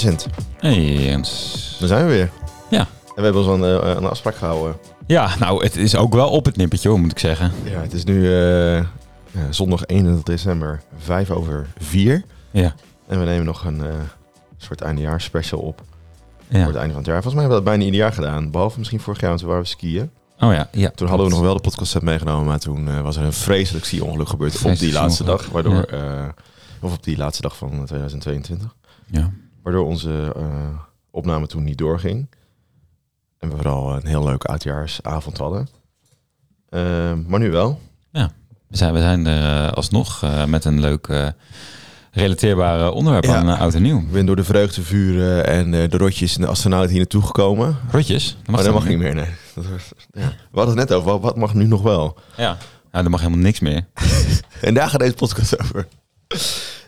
Vincent, Hey Jens. daar zijn we weer. Ja. En we hebben ons aan eh, een afspraak gehouden. Ja, nou, het is ook wel op het nippertje, hoor, moet ik zeggen. Ja, het is nu eh, zondag 21 december, 5 over 4. Ja. En we nemen nog een eh, soort eindejaars special op ja. voor het einde van het jaar. Volgens mij hebben we dat bijna ieder jaar gedaan. Behalve misschien vorig jaar, want toen waren we skiën. Oh ja, ja. Toen hadden we nog wel de podcast set meegenomen, maar toen was er een vreselijk ski-ongeluk gebeurd op die laatste dag. Waardoor, of op die laatste dag van 2022. Ja. Waardoor onze eh, opname toen niet doorging. En we vooral een heel leuke oudjaarsavond hadden. Eh, maar nu wel. We zijn, we zijn er eh, alsnog eh, met een leuk relateerbare onderwerp Ja. aan eh, oud en nieuw. Ik ben door de vreugdevuren en de rotjes en de astronaut hier naartoe gekomen. Rotjes? Dat Maar dat dan mag niet meer, nee. Dat was- ja. We hadden het net over, wat- wat mag nu nog wel? Ja. Nou, er mag helemaal niks meer. En daar gaat deze podcast over.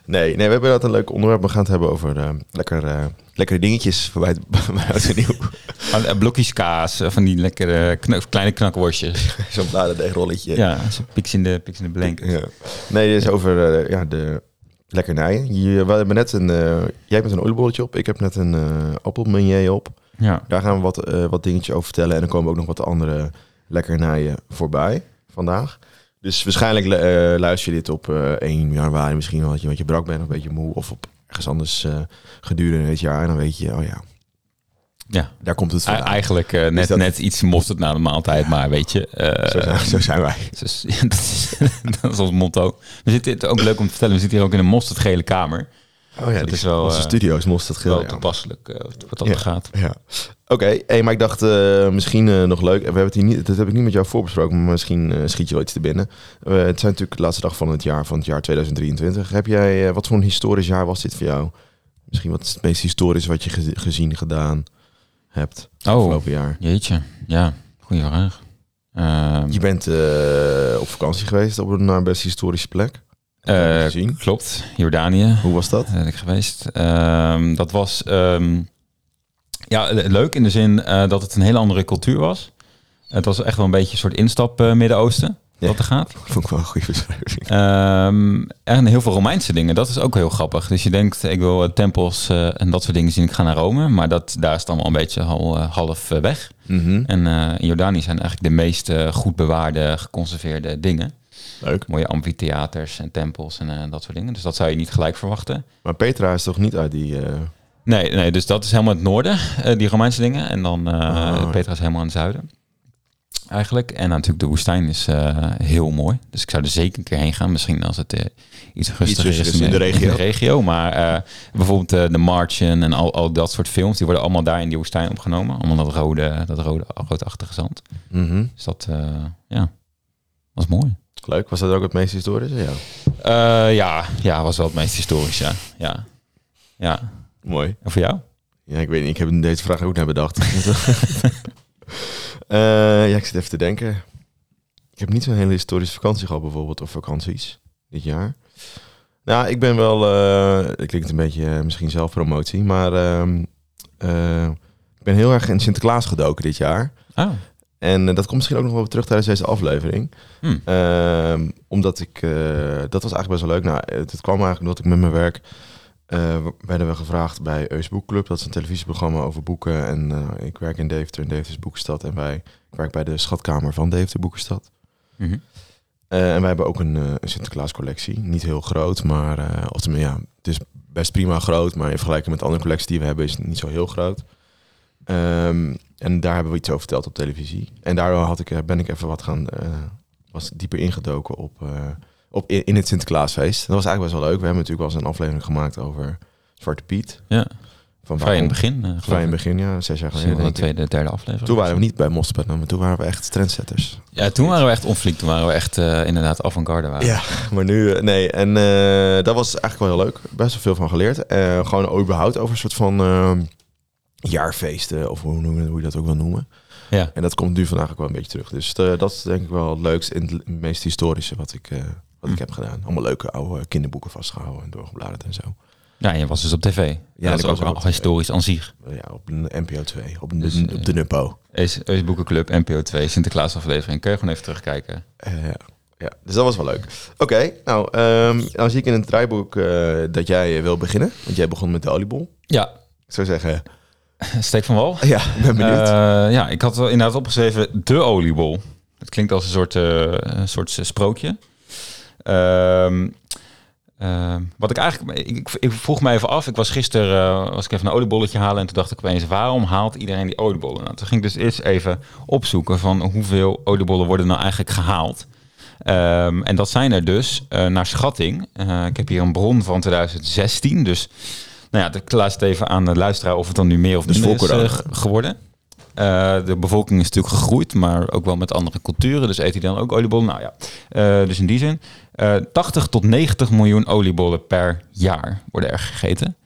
Nee, nee, we hebben dat een leuk onderwerp. We gaan het hebben over eh, lekker, eh, lekkere dingetjes voorbij het bij nieuw. Maar, eh, blokjes kaas, van die lekkere kleine knakworstjes. Zo'n bladerdeegrolletje. Ja, piks in de, piks in de blank. Ja. Nee, dit is over ja, de lekkernijen. Je, we hebben net een, jij hebt een oliebolletje op. Ik heb net een appelmeunier op. Ja. Daar gaan we wat, wat dingetjes over vertellen. En dan komen ook nog wat andere lekkernijen voorbij vandaag. Dus waarschijnlijk eh, luister je dit op eh 1 januari. Misschien wel dat je, wat je brak bent, of een beetje moe. Of op ergens anders eh, gedurende het jaar. En dan weet je, oh ja, ja. daar komt het vandaan. Eigenlijk eh, net, dat- net iets mosterd na de maaltijd, maar weet je... eh, zo, zijn, zo zijn wij. Dat, is, dat is ons motto. We zitten, ook leuk om te vertellen, we zitten hier ook in een mosterdgele kamer. Oh ja, Dat is wel, Onze eh, studio is mosterd geel. Wel toepasselijk eh, wat dat Ja. gaat. Ja. Oké, hey, maar ik dacht eh, misschien nog leuk. We hebben het hier niet, dat heb ik niet met jou voorbesproken, maar misschien schiet je wel iets te binnen. Het zijn natuurlijk de laatste dag van het jaar, van het jaar 2023. Heb jij, wat voor een historisch jaar was dit voor jou? Misschien wat is het meest historisch wat je ge- gezien, gedaan hebt Oh, afgelopen jaar? jeetje. Ja, goede vraag. Ehm, Je bent op vakantie geweest op een naar best historische plek. Eh, klopt, Jordanië. Hoe was dat? Daar ben ik geweest. Ehm, dat was ehm, ja, le- leuk in de zin eh, dat het een hele andere cultuur was. Het was echt wel een beetje een soort instap eh, Midden-Oosten, Ja. wat er gaat. Vond ik wel een goede beschrijving. Ehm, en heel veel Romeinse dingen. Dat is ook heel grappig. Dus je denkt, ik wil eh, tempels eh, en dat soort dingen zien. Ik ga naar Rome. Maar dat, daar is het allemaal een beetje al eh, half eh, weg. Mhm. En eh, in Jordanië zijn eigenlijk de meest eh, goed bewaarde, geconserveerde dingen. Leuk. Mooie amfitheaters en tempels en eh, dat soort dingen. Dus dat zou je niet gelijk verwachten. Maar Petra is toch niet uit die... eh, Nee, nee dus dat is helemaal het noorden, eh, die Romeinse dingen. En dan Oh. Petra is helemaal in het zuiden. Eigenlijk. En natuurlijk de woestijn is heel mooi. Dus ik zou er zeker een keer heen gaan. Misschien als het iets rustiger is in de regio. regio. Maar bijvoorbeeld de Martian en al, al dat soort films, die worden allemaal daar in die woestijn opgenomen. Allemaal dat rode, dat rode roodachtige zand. mhm. Dus dat, ja, was mooi. Leuk. Was dat ook het meest historische? Ja. Eh, ja, ja, was wel het meest historisch, ja. Ja, ja. Mooi. En voor jou? Ja, ik weet niet. Ik heb deze vraag ook net bedacht. Eh, ja, ik zit even te denken. Ik heb niet zo'n hele historische vakantie gehad bijvoorbeeld, of vakanties dit jaar. Nou, ik ben wel, eh het klinkt een beetje misschien zelfpromotie, maar ehm, eh, ik ben heel erg in Sinterklaas gedoken dit jaar. Oh, En eh, dat komt misschien ook nog wel terug tijdens deze aflevering. hm. Ehm, omdat ik, eh, dat was eigenlijk best wel leuk. Nou, het, het kwam eigenlijk omdat ik met mijn werk eh, werden we gevraagd bij Eus Boekclub. Dat is een televisieprogramma over boeken. En ik werk in Deventer, in Deventer Boekenstad. En wij, ik werk bij de schatkamer van Deventer Boekenstad. Mhm. En wij hebben ook een, een Sinterklaas collectie. Niet heel groot, maar of tenminste, ja, het is best prima groot. Maar in vergelijking met andere collecties die we hebben, is het niet zo heel groot. Ehm, en daar hebben we iets over verteld op televisie. En daardoor had ik, eh, ben ik even wat gaan, eh, was dieper ingedoken op, eh, op in, in het Sinterklaasfeest. Dat was eigenlijk best wel leuk. We hebben natuurlijk wel eens een aflevering gemaakt over Zwarte Piet. Ja, Van vrij in het begin. geloof Vrij in het begin, ja, zes jaar geleden. de tweede, derde aflevering. Toen waren we niet bij Mosterd, maar toen waren we echt trendsetters. Ja, toen waren we echt onfliek. Toen waren we echt inderdaad avant-garde. Waren. Ja, maar nu, nee. En dat was eigenlijk wel heel leuk. Best wel veel van geleerd. Gewoon überhaupt over een soort van eh, jaarfeesten, of hoe, hoe je dat ook wil noemen. ja. En dat komt nu vandaag ook wel een beetje terug. Dus eh, dat is denk ik wel het leukste en het meest historische wat ik, eh, wat ik Hm. heb gedaan. Allemaal leuke oude kinderboeken vastgehouden en doorgebladerd en zo. Ja, je was dus op tv. Ja, dat is ook al historisch aan zich. Eh, Ja, op een NPO 2, op, Dus, op de Nuppo. Eus, Eus Boekenclub, NPO 2, Sinterklaas aflevering. Kun je gewoon even terugkijken. Eh, ja. ja, dus dat was wel leuk. Oké, nou, ehm dan zie ik in het draaiboek eh, dat jij eh, wil beginnen. Want jij begon met de oliebol. Ja, Ik zou zeggen, Steek van wal? ja, ik ben benieuwd. Eh, ja, ik had wel inderdaad opgeschreven de oliebol. Het klinkt als een soort, eh, een soort sprookje. Ehm, ehm, wat ik eigenlijk, ik, ik, vroeg me even af. Ik was gisteren eh, was ik even een oliebolletje halen en toen dacht ik opeens, waarom haalt iedereen die oliebollen? Nou, toen ging ik dus eerst even opzoeken van hoeveel oliebollen worden nou eigenlijk gehaald. Ehm, en dat zijn er dus uh, naar schatting. Uh, ik heb hier een bron van 2016, dus nou ja, ik laat het even aan de luisteraar of het dan nu meer of Dus minder voor is corona. uh, geworden. Uh, de bevolking is natuurlijk gegroeid, maar ook wel met andere culturen. Dus eet hij dan ook oliebollen? Nou ja, uh, dus in die zin. Uh, 80 tot 90 miljoen oliebollen per jaar worden er gegeten.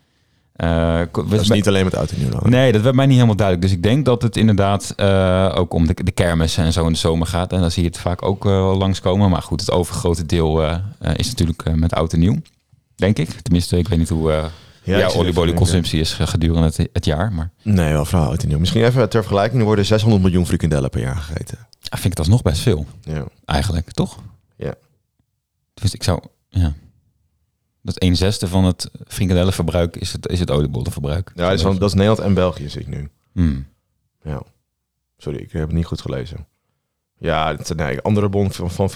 Dat is niet alleen met oud en nieuw. Nee, dat werd mij niet helemaal duidelijk. Dus ik denk dat het inderdaad ook om de, de kermis en zo in de zomer gaat. En dan zie je het vaak ook uh, langskomen. Maar goed, het overgrote deel is natuurlijk met oud en nieuw. Denk ik. Tenminste, ik weet niet hoe ja, oliebollenconsumptie is gedurende het, het, jaar. Maar... Nee, wel en nieuw. Misschien even ter vergelijking. Er worden 600 miljoen frikandellen per jaar gegeten. Ja, vind ik dat nog best veel. Ja. Eigenlijk, toch? Ja. Dus ik zou... Ja. Dat een zesde van het frikadellenverbruik is het, is het oliebollenverbruik. Ja, dat is, van, dat is Nederland en België, zie ik nu. Hmm. Ja. Sorry, ik heb het niet goed gelezen. Ja, het, nee, andere bon van, van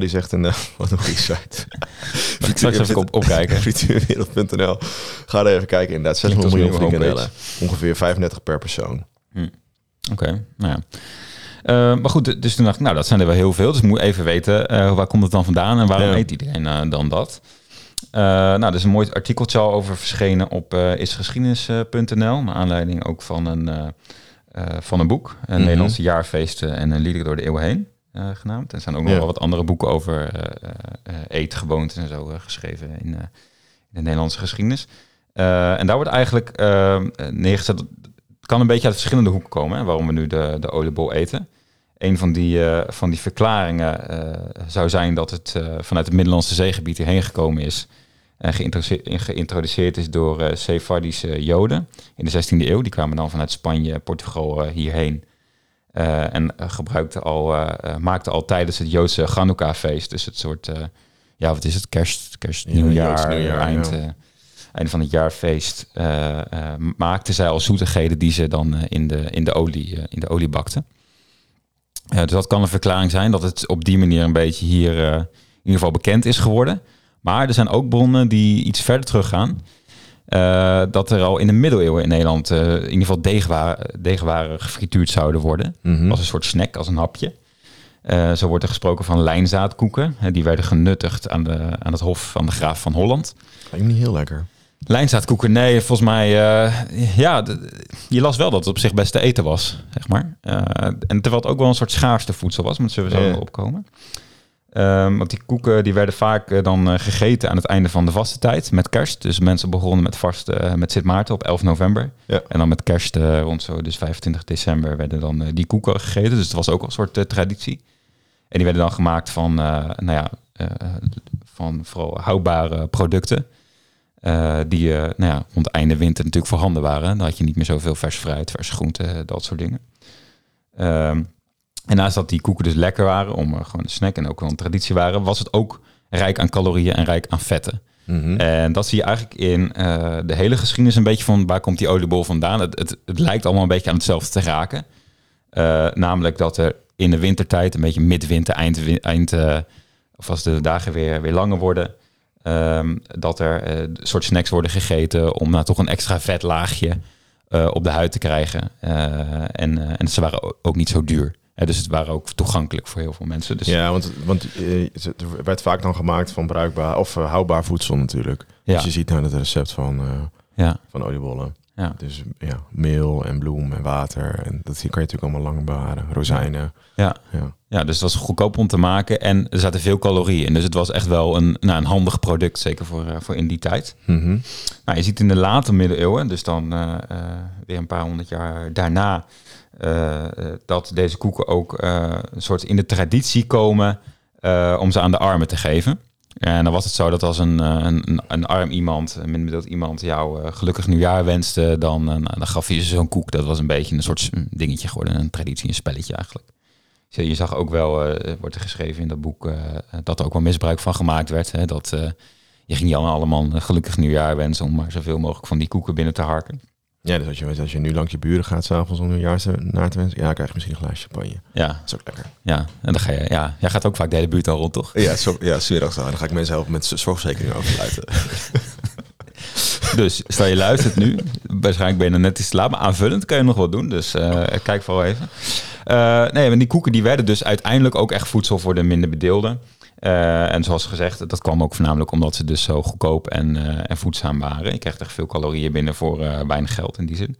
die zegt een... Uh, wat een goede site. ik zal even op, opkijken. frituurwereld.nl. Ga er even kijken. Inderdaad, 600 miljoen frikandellen. Ongeveer 35 per persoon. Hmm. Oké, okay, nou ja. Uh, maar goed, dus toen dacht ik, nou, dat zijn er wel heel veel. Dus ik moet even weten, uh, waar komt het dan vandaan en waarom ja. eet iedereen uh, dan dat? Uh, nou, er is een mooi artikeltje al over verschenen op uh, isgeschiedenis.nl. Naar aanleiding ook van een, uh, van een boek. Een -hmm. Nederlandse jaarfeesten en een liederen door de eeuwen heen. genaamd. Er zijn ook nog Ja. wel wat andere boeken over eetgewoonten en zo geschreven in, in, de Nederlandse geschiedenis. en daar wordt eigenlijk neergezet. Het kan een beetje uit verschillende hoeken komen, hè, waarom we nu de, de oliebol eten. Een van die, uh, van die verklaringen uh, zou zijn dat het uh, vanuit het Middellandse zeegebied hierheen gekomen is. En geïntroduceerd, is door uh, Sefardische Joden in de 16e eeuw. Die kwamen dan vanuit Spanje, Portugal hierheen. en gebruikten al, maakten al tijdens het Joodse Chanukka-feest. Dus het soort, ja, wat is het? Kerst, kerst Ja, nieuwjaar, nieuwjaar, eind, ja. einde van het jaarfeest. maakten zij al zoetigheden die ze dan in, de, in, de olie, in de olie bakten. Dus dat kan een verklaring zijn dat het op die manier een beetje hier in ieder geval bekend is geworden. Maar er zijn ook bronnen die iets verder teruggaan. Uh, dat er al in de middeleeuwen in Nederland uh, in ieder geval deegwaren, deegwaren gefrituurd zouden worden. Mhm. Als een soort snack, als een hapje. zo wordt er gesproken van lijnzaadkoeken. die werden genuttigd aan, de, aan het hof van de graaf van Holland. Me niet heel lekker. Lijnzaadkoeken, nee, volgens mij, ja, je las wel dat het op zich best te eten was, zeg maar. En terwijl het ook wel een soort schaarste voedsel was, zullen we zo opkomen. Um, want die koeken die werden vaak uh, dan uh, gegeten aan het einde van de vaste tijd met kerst. Dus mensen begonnen met vast uh, met Sint Maarten op 11 november. Ja. En dan met kerst rond zo, dus 25 december werden dan die koeken gegeten. Dus het was ook een soort traditie. En die werden dan gemaakt van, nou ja, van vooral houdbare producten. Die nou ja, rond einde winter natuurlijk voorhanden waren. Dan had je niet meer zoveel vers fruit, vers groenten, dat soort dingen. Um, en naast dat die koeken dus lekker waren, om uh, gewoon een snack en ook wel een traditie waren, was het ook rijk aan calorieën en rijk aan vetten. Mhm. En dat zie je eigenlijk in de hele geschiedenis een beetje van waar komt die oliebol vandaan. Het, het, het lijkt allemaal een beetje aan hetzelfde te raken. Uh, namelijk dat er in de wintertijd, een beetje midwinter, eind, eind of als de dagen weer, weer langer worden, Um, dat er een soort snacks worden gegeten om nou toch een extra vetlaagje op de huid te krijgen. En, en ze waren ook niet zo duur. Dus het waren ook toegankelijk voor heel veel mensen. Dus, Ja, want, want er werd vaak dan gemaakt van bruikbaar of houdbaar voedsel natuurlijk. Ja. Dus je ziet nou het recept van, ja. van oliebollen. Ja. Dus ja, meel en bloem en water. En dat kan je natuurlijk allemaal lang bewaren. Rozijnen. Ja. Ja. ja, dus het was goedkoop om te maken. En er zaten veel calorieën in. Dus het was echt wel een, nou, een handig product, zeker voor, uh, voor in die tijd. Mhm. Nou, je ziet in de late middeleeuwen, dus dan weer een paar honderd jaar daarna, dat deze koeken ook een soort in de traditie komen om ze aan de armen te geven. En dan was het zo dat als een, een, een arm iemand, een minder iemand, jou gelukkig nieuwjaar wenste, dan, uh, dan gaf je ze zo'n koek. Dat was een beetje een soort dingetje geworden, een traditie, een spelletje eigenlijk. Je zag ook wel, wordt er geschreven in dat boek, dat er ook wel misbruik van gemaakt werd. Hè, dat je ging Jan allemaal een gelukkig nieuwjaar wensen om maar zoveel mogelijk van die koeken binnen te harken. Ja, dus als je, als je nu langs je buren gaat s'avonds om nieuwjaar naar te wensen, ja, krijg je misschien een glaasje champagne. Ja. Dat is ook lekker. Ja, en dan ga je, ja, jij gaat ook vaak de hele buurt al rond, toch? Ja, zo, ja, smiddags dan ga ik mensen helpen met zorgverzekering oversluiten. Dus stel je luistert nu, waarschijnlijk ben je net iets te laat, maar aanvullend kan je nog wat doen. Dus uh, kijk vooral even. Uh, nee, maar die koeken die werden dus uiteindelijk ook echt voedsel voor de minder bedeelden. Uh, en zoals gezegd, dat kwam ook voornamelijk omdat ze dus zo goedkoop en, en voedzaam waren. Je krijgt echt veel calorieën binnen voor weinig geld in die zin.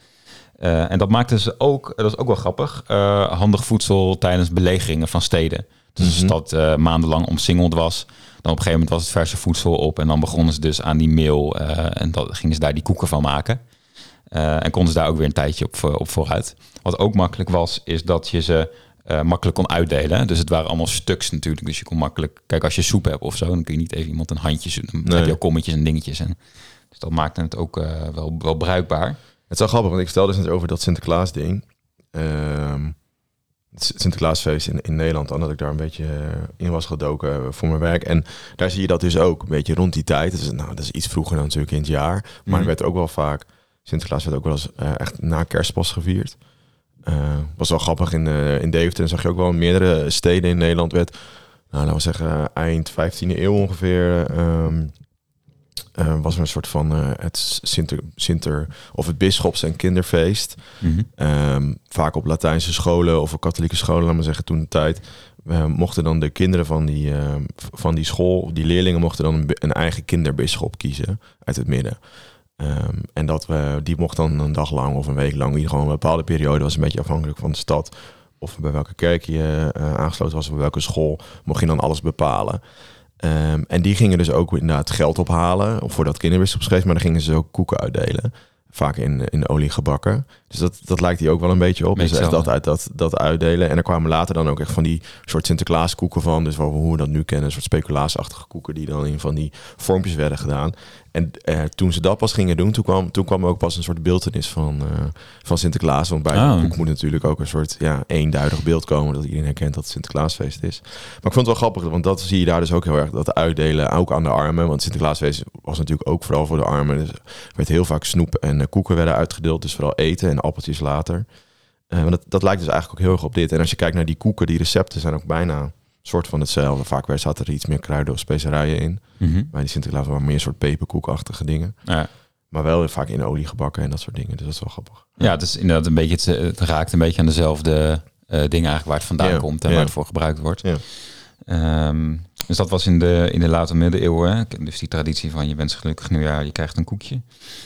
en dat maakte ze ook, dat is ook wel grappig, handig voedsel tijdens belegeringen van steden. Dus als de stad maandenlang omsingeld was, dan op een gegeven moment was het verse voedsel op en dan begonnen ze dus aan die meel en dan gingen ze daar die koeken van maken. En konden ze daar ook weer een tijdje op, op vooruit. Wat ook makkelijk was, is dat je ze uh, makkelijk kon uitdelen. Dus het waren allemaal stuks natuurlijk. Dus je kon makkelijk... Kijk, als je soep hebt of zo, dan kun je niet even iemand een handje... Dan nee. heb je ook kommetjes en dingetjes. En, dus dat maakte het ook uh, wel, wel bruikbaar. Het is wel grappig, want ik stelde dus net over dat Sinterklaas ding. Het Sinterklaasfeest in, in Nederland, omdat ik daar een beetje in was gedoken voor mijn werk. En daar zie je dat dus ook, een beetje rond die tijd. Dus, nou, dat is iets vroeger dan natuurlijk in het jaar. Maar mm. er werd ook wel vaak Sinterklaas werd ook wel eens uh, echt na kerstpas gevierd. Uh, was wel grappig in, uh, in Deventer. En zag je ook wel in meerdere steden in Nederland werd, nou, laten we zeggen, eind 15e eeuw ongeveer. Um, was er een soort van het Sinter, Sinter of het bisschops- en kinderfeest. Mm -hmm. um, vaak op Latijnse scholen of op katholieke scholen, laten we zeggen, toen de tijd. Mochten dan de kinderen van die, uh, van die school, die leerlingen, mochten dan een, een eigen kinderbisschop kiezen uit het midden. Um, en dat we, die mocht dan een dag lang of een week lang, in ieder geval een bepaalde periode, was een beetje afhankelijk van de stad. Of bij welke kerk je uh, aangesloten was, of bij welke school, mocht je dan alles bepalen. Um, en die gingen dus ook inderdaad geld ophalen voor dat kinderwisselschrift, maar dan gingen ze ook koeken uitdelen. Vaak in, in olie gebakken. Dus dat, dat lijkt hier ook wel een beetje op. Dus echt dat, uit, dat, dat uitdelen. En er kwamen later dan ook echt van die soort Sinterklaas koeken van. Dus hoe we dat nu kennen. Een soort speculaasachtige koeken die dan in van die vormpjes werden gedaan. En eh, toen ze dat pas gingen doen, toen kwam, toen kwam ook pas een soort beeldenis van, uh, van Sinterklaas. Want bij oh. de koek moet natuurlijk ook een soort ja, eenduidig beeld komen. Dat iedereen herkent dat het Sinterklaasfeest is. Maar ik vond het wel grappig, want dat zie je daar dus ook heel erg. Dat uitdelen, ook aan de armen. Want Sinterklaasfeest was natuurlijk ook vooral voor de armen. Dus er werd heel vaak snoep en uh, koeken werden uitgedeeld. Dus vooral eten en appeltjes later. Uh, dat, dat lijkt dus eigenlijk ook heel erg op dit. En als je kijkt naar die koeken, die recepten zijn ook bijna soort van hetzelfde. Vaak werd zat er iets meer kruiden of specerijen in. Mm -hmm. Bij die Sinterklaas waren meer soort peperkoekachtige dingen. Ja. Maar wel vaak in olie gebakken en dat soort dingen. Dus dat is wel grappig. Ja, het is inderdaad een beetje, het, het raakt een beetje aan dezelfde uh, dingen eigenlijk waar het vandaan Ja, komt en ja. waar het voor gebruikt wordt. Ja. Ehm, dus dat was in de, in de late middeleeuwen. Dus die traditie van je bent gelukkig nieuwjaar, je krijgt een koekje.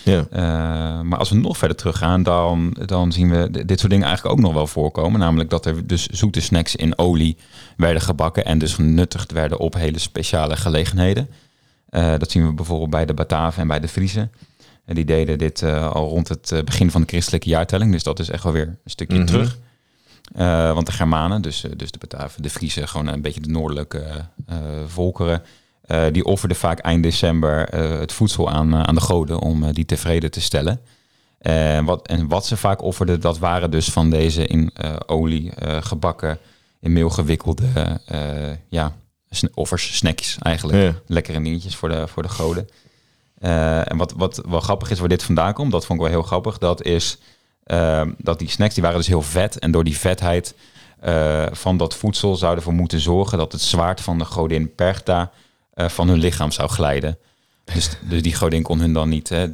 Ja. Uh, maar als we nog verder teruggaan, dan, dan zien we dit soort dingen eigenlijk ook nog wel voorkomen. Namelijk dat er dus zoete snacks in olie werden gebakken en dus genuttigd werden op hele speciale gelegenheden. Uh, dat zien we bijvoorbeeld bij de Bataven en bij de Friesen. En die deden dit uh, al rond het begin van de christelijke jaartelling. Dus dat is echt wel weer een stukje Mhm. terug. Uh, want de Germanen, dus, uh, dus de Bataven, de Friesen, gewoon een beetje de noordelijke uh, volkeren, die offerden vaak eind december het voedsel aan, aan de goden om die tevreden te stellen. Wat, en wat ze vaak offerden, dat waren dus van deze in olie gebakken, in meel gewikkelde ja, offers, snacks eigenlijk. Ja. Lekkere dingetjes voor de, voor de goden. Uh, en wat, wat wel grappig is waar dit vandaan komt, dat vond ik wel heel grappig, dat is dat die snacks die waren dus heel vet. En door die vetheid uh, van dat voedsel zouden ervoor moeten zorgen dat het zwaard van de godin Perchta uh, van hun lichaam zou glijden. Dus, dus die godin kon hun dan niet hè, eh,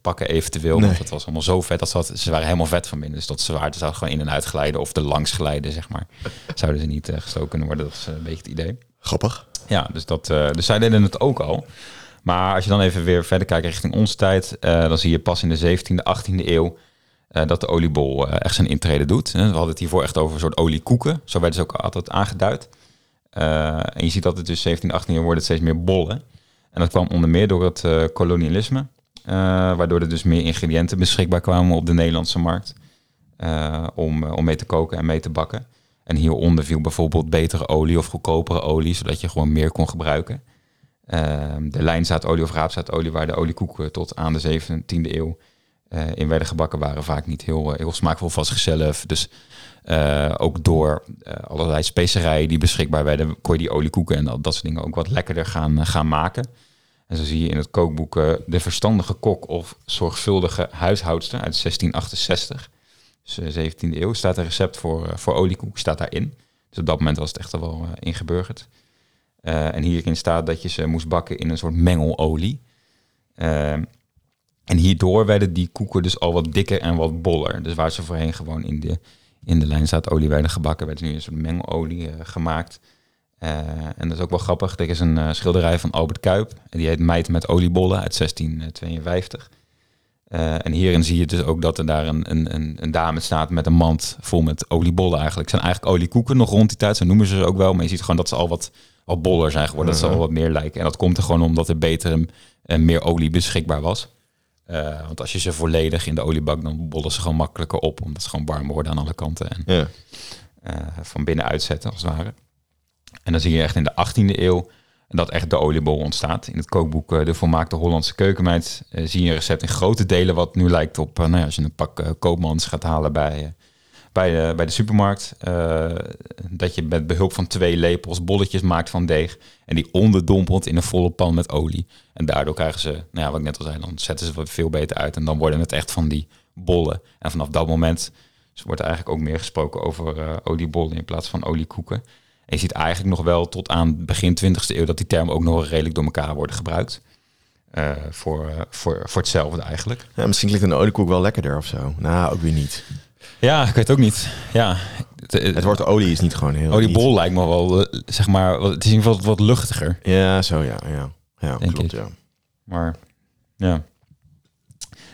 pakken eventueel, Nee. want het was allemaal zo vet. Dat ze, had- ze waren helemaal vet van binnen. Dus dat zwaard zou gewoon in en uit glijden of er langs glijden, zeg maar. Zouden ze niet uh, gestoken kunnen worden, dat is eh, een beetje het idee. Grappig. Ja, dus, dat, uh, dus zij deden het ook al. Maar als je dan even weer verder kijkt richting onze tijd, dan zie je pas in de 17e, 18e eeuw uh, dat de oliebol uh, echt zijn intrede doet. We hadden het hiervoor echt over een soort oliekoeken. Zo werden ze ook altijd aangeduid. En je ziet dat het dus 17, 18 eeuw worden het steeds meer bollen. En dat kwam onder meer door het kolonialisme. Waardoor er dus meer ingrediënten beschikbaar kwamen op de Nederlandse markt. Om, om mee te koken en mee te bakken. En hieronder viel bijvoorbeeld betere olie of goedkopere olie, zodat je gewoon meer kon gebruiken. Uh, de lijnzaadolie of raapzaadolie, waar de oliekoeken tot aan de 17e eeuw in werden gebakken, waren vaak niet heel, uh, heel smaakvol van zichzelf. Dus uh, ook door allerlei specerijen die beschikbaar werden, kon je die oliekoeken en dat, dat soort dingen ook wat lekkerder gaan, gaan maken. En zo zie je in het kookboek eh, De Verstandige Kok of Zorgvuldige Huishoudster uit 1668. Dus uh, 17e eeuw staat een recept voor, voor oliekoek, staat daarin. Dus op dat moment was het echt al wel ingeburgerd. En hierin staat dat je ze moest bakken in een soort mengelolie. En hierdoor werden die koeken dus al wat dikker en wat boller. Dus waar ze voorheen gewoon in de, in de lijnzaadolie werden gebakken, werd nu een soort mengelolie uh, gemaakt. en dat is ook wel grappig. Er is een schilderij van Albert Kuip. En die heet Meid met oliebollen uit 1652. en hierin zie je dus ook dat er daar een, een, een, dame staat met een mand vol met oliebollen eigenlijk. Het zijn eigenlijk oliekoeken nog rond die tijd, zo noemen ze ze ook wel. Maar je ziet gewoon dat ze al wat al boller zijn geworden. Dat ze al wat meer lijken. En dat komt er gewoon omdat er beter en meer olie beschikbaar was. Uh, want als je ze volledig in de olie bakt, dan bollen ze gewoon makkelijker op. Omdat ze gewoon warm worden aan alle kanten. En ja. uh, van binnen uitzetten, als het ware. En dan zie je echt in de 18e eeuw dat echt de oliebol ontstaat. In het kookboek uh, De Volmaakte Hollandse Keukenmeid zie je een recept in grote delen... wat nu lijkt op, nou ja, als je een pak koopmans gaat halen bij bij de, bij de supermarkt. Uh, dat je met behulp van twee lepels bolletjes maakt van deeg. En die onderdompelt in een volle pan met olie. En daardoor krijgen ze, nou ja, wat ik net al zei, dan zetten ze wat veel beter uit. En dan worden het echt van die bollen. En vanaf dat moment wordt er eigenlijk ook meer gesproken over uh, oliebollen in plaats van oliekoeken. En je ziet eigenlijk nog wel tot aan begin 20e eeuw dat die termen ook nog redelijk door elkaar worden gebruikt. Voor, voor, voor hetzelfde eigenlijk. Ja, misschien klinkt een oliekoek wel lekkerder of zo. Nou, ook weer niet. Ja, ik weet ook niet. Ja. Het, het woord olie is niet gewoon heel... Oliebol lijkt me wel, zeg maar, het is in ieder geval wat luchtiger. Ja, zo ja. Ja, ja Denk klopt, ik. ja. Maar, ja.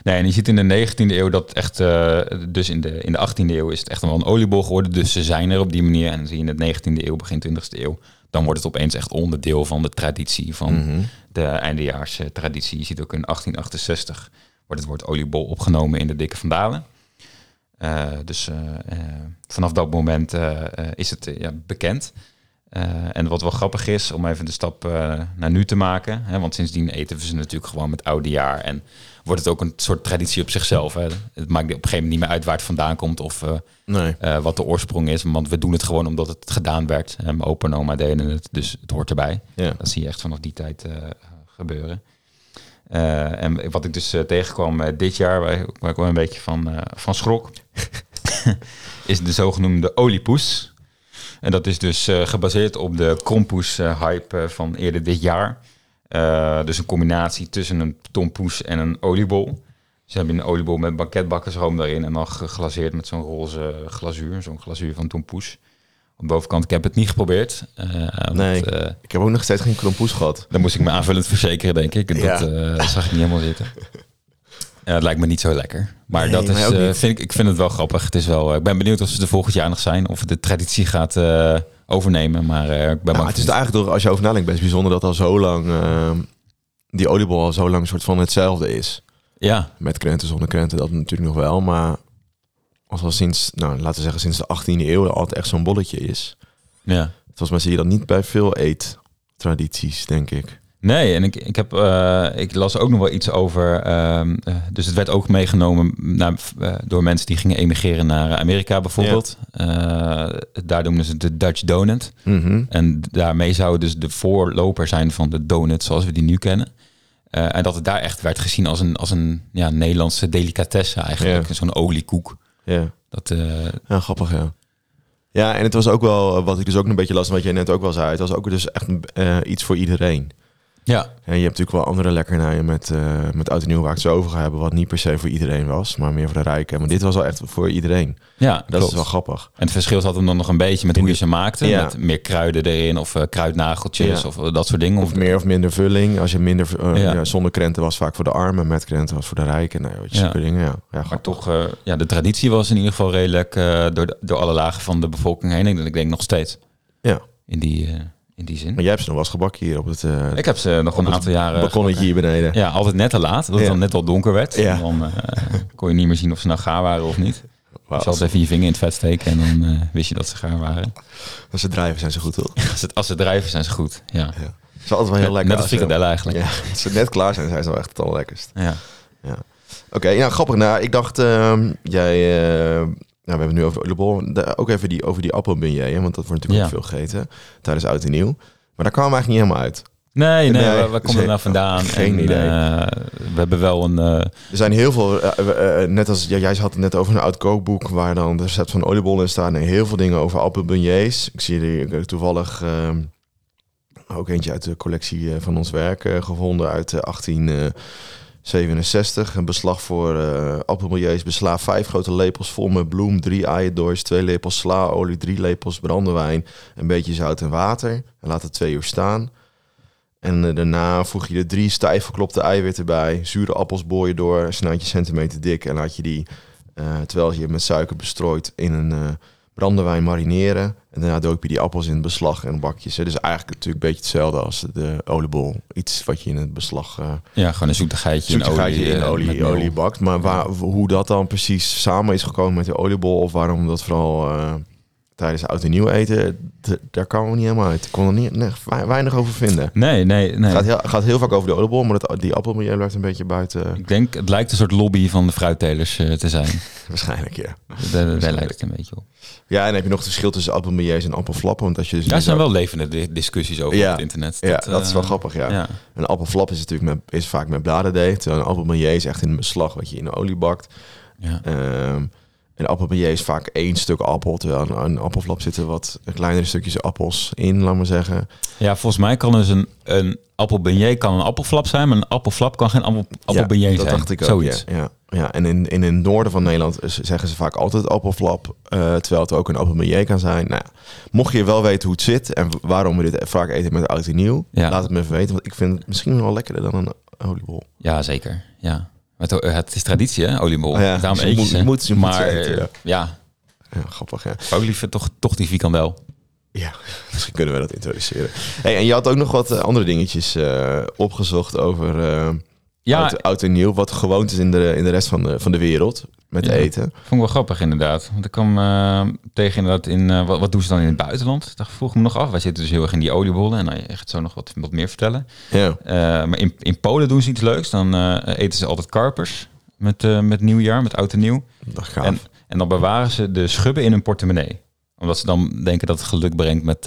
Nee, en je ziet in de 19e eeuw dat echt, uh, dus in de, in de 18e eeuw is het echt wel een oliebol geworden. Dus ze zijn er op die manier. En dan zie je in de 19e eeuw, begin 20e eeuw, dan wordt het opeens echt onderdeel van de traditie, van Mhm. de eindejaars traditie. Je ziet ook in 1868 wordt het woord oliebol opgenomen in de Dikke Vandalen. Uh, dus uh, uh, vanaf dat moment is het ja, bekend. en wat wel grappig is, om even de stap naar nu te maken. Hè, want sindsdien eten we ze natuurlijk gewoon met oude jaar. En wordt het ook een soort traditie op zichzelf. Hè. Het maakt op een gegeven moment niet meer uit waar het vandaan komt of nee. wat de oorsprong is. Want we doen het gewoon omdat het gedaan werd. En mijn opa en oma deden het, dus het hoort erbij. Ja. Dat zie je echt vanaf die tijd gebeuren. Uh, en wat ik dus uh, tegenkwam uh, dit jaar, waar, waar ik wel een beetje van, van schrok, is de zogenoemde oliepoes. En dat is dus gebaseerd op de krompoes-hype van eerder dit jaar. dus een combinatie tussen een tompoes en een oliebol. Ze hebben een oliebol met banketbakkersroom daarin en dan geglaseerd met zo'n roze glazuur, zo'n glazuur van tompoes op de bovenkant. Ik heb het niet geprobeerd. Uh, nee, want, uh, ik heb ook nog steeds geen krompoes gehad. Dan moest ik me aanvullend verzekeren, denk ik. Ja. dat uh, zag ik niet helemaal zitten. Ja, het lijkt me niet zo lekker. Maar Nee, dat is, eh, niet. vind ik, ik vind het wel grappig. Het is wel, eh, ik ben benieuwd of ze er volgend jaar nog zijn. Of het de traditie gaat eh, overnemen. Maar eh, ik ben Nou, het is eigenlijk, door, als je over nadenkt, best bijzonder dat al zo lang... ehm, die oliebol al zo lang soort van hetzelfde is. Ja, Met krenten, zonder krenten, dat natuurlijk nog wel. Maar als al sinds, nou, laten we zeggen, sinds de 18e eeuw altijd echt zo'n bolletje is. ja. Volgens mij zie je dat niet bij veel eettradities, denk ik. Nee, en ik, ik, heb, eh, ik las ook nog wel iets over. ehm, eh, dus het werd ook meegenomen naar, eh, door mensen die gingen emigreren naar Amerika bijvoorbeeld. Daar noemden ze het de Dutch Donut. Mhm. En daarmee zou dus de voorloper zijn van de donut zoals we die nu kennen. En dat het daar echt werd gezien als een, als een ja, Nederlandse delicatesse eigenlijk. Ja. Zo'n oliekoek. Ja. Dat, eh, ja, grappig, ja. Ja, en het was ook wel, wat ik dus ook een beetje las, wat jij net ook wel zei, het was ook dus echt eh, iets voor iedereen. Ja, En je hebt natuurlijk wel andere lekkernijen met, eh met oud en nieuw waar ik het zo over ga hebben, wat niet per se voor iedereen was, maar meer voor de rijken. Maar dit was wel echt voor iedereen. ja Dat klopt. is wel grappig. En het verschil zat hem dan nog een beetje met hoe je ze maakte. Ja. Met meer kruiden erin of eh, kruidnageltjes Ja. of eh, dat soort dingen. Of meer of minder vulling. Als je minder, Ja. zonder krenten was vaak voor de armen, met krenten was voor de rijken. Nou, weet je, Ja. zulke dingen, ja. Maar grappig. toch, ja, de traditie was in ieder geval redelijk door, de- door alle lagen van de bevolking heen. En ik denk nog steeds Ja. in die, in die zin. Maar jij hebt ze nog wel eens gebakken hier op het, eh Ik heb ze nog een aantal jaren... balkonnetje hier beneden. Ja, altijd net te laat. Dat het Ja. dan net al donker werd. Ja. En dan eh, kon je niet meer zien of ze nou gaar waren of niet. Wauw, Je zal even je vinger in het vet steken en dan eh, wist je dat ze gaar waren. als ze drijven zijn ze goed, toch? Als, het, als ze drijven zijn ze goed. Ja. Het is altijd wel heel lekker. Net als ze- frikadellen eigenlijk. Ja, als ze net klaar zijn, zijn ze wel echt het allerlekkerst. Ja. Oké, ja, grappig. Nou, ik dacht, ehm, jij nou, we hebben nu over de oliebol. De, ook even die, over die appelbunjes want dat wordt natuurlijk ja. ook veel gegeten tijdens Oud en Nieuw. Maar daar kwamen we eigenlijk niet helemaal uit. Nee, nee, waar, waar komt het nou vandaan? Geen en, idee. Eh, we hebben wel een... Eh, er zijn heel veel, eh, net als jij had het net over een oud kookboek... waar dan de recept van oliebollen in staan en heel veel dingen over appelbunjes Ik zie hier toevallig ehm, ook eentje uit de collectie van ons werk gevonden uit 18... 67, een beslag voor uh, beslaaf besla, vijf grote lepels vol met bloem, drie eierdoois, twee lepels slaolie, drie lepels brandewijn, een beetje zout en water. En laat het twee uur staan. En eh, daarna voeg je de drie stijf geklopte eiwitten bij, zure appels boor je door, snijd je centimeter dik en laat je die, eh, terwijl je met suiker bestrooit, in een brandewijn marineren. En daarna doop je die appels in het beslag en bakjes. Dus eigenlijk natuurlijk een beetje hetzelfde als de oliebol. Iets wat je in het beslag uh, ja, gewoon een zoetigheidje in olie, in eh, olie, met meel. olie bakt. Maar waar, hoe dat dan precies samen is gekomen met de oliebol... of waarom dat vooral eh, tijdens oud en nieuw eten... daar kwamen we niet helemaal uit. Ik kon er niet, nee, weinig over vinden. Nee, nee, nee. Het gaat heel, gaat heel vaak over de oliebol, maar dat, die appelmilieu blijft een beetje buiten. Ik denk, het lijkt een soort lobby van de fruittelers eh, te zijn. Waarschijnlijk, ja. Daar, daar lijkt het een beetje op. Ja, en dan heb je nog het verschil tussen appelmilieu's en appelflappen. Want als je dus Daar zijn wel levende di- discussies over Ja. op het internet. Ja, dat is wel eh, grappig, ja. ja. Een appelflap is natuurlijk met, is vaak met bladerdeeg. Terwijl een appelmilieu is echt in een beslag wat je in de olie bakt. Ja. Ehm en appelmilieu is vaak één stuk appel. Terwijl een, een appelflap zitten wat kleinere stukjes appels in, laat maar zeggen. ja, volgens mij kan dus een, een appelbeignet kan een appelflap zijn, maar een appelflap kan geen appel, appelbeignet ja, zijn. dat dacht ik ook. Zoiets. Ja, ja, ja. En in, in het noorden van Nederland zeggen ze vaak altijd appelflap. eh, terwijl het ook een appelmilieu kan zijn. Nou, mocht je wel weten hoe het zit en waarom we dit vaak eten met oud en nieuw, Ja. laat het me even weten. Want ik vind het misschien wel lekkerder dan een oliebol. Ja, zeker. Ja. Het, het is traditie, hè, oliebol. Oh ja, Daarom dus je eet je moet- ze. je moet- je moet maar ze eten, ja. eh, ja, Ja, grappig, ja. ook liever toch, toch die frikandel. Ja, misschien kunnen we dat introduceren. Hey, en je had ook nog wat eh, andere dingetjes eh, opgezocht over Ja, oud, oud en nieuw. Wat gewoond is in de, in de rest van de, van de wereld met Ja. eten. Vond ik wel grappig inderdaad. Want ik kwam eh, tegen inderdaad in... eh, wat, wat doen ze dan in het buitenland? Dat vroeg me nog af. Wij zitten dus heel erg in die oliebollen. En dan je echt zo nog wat, wat meer vertellen. Ja, Eh, maar in, in Polen doen ze iets leuks. Dan eten ze altijd karpers met, met nieuwjaar, met oud en nieuw. dat gaaf. En, en dan bewaren ze de schubben in hun portemonnee. Omdat ze dan denken dat het geluk brengt met,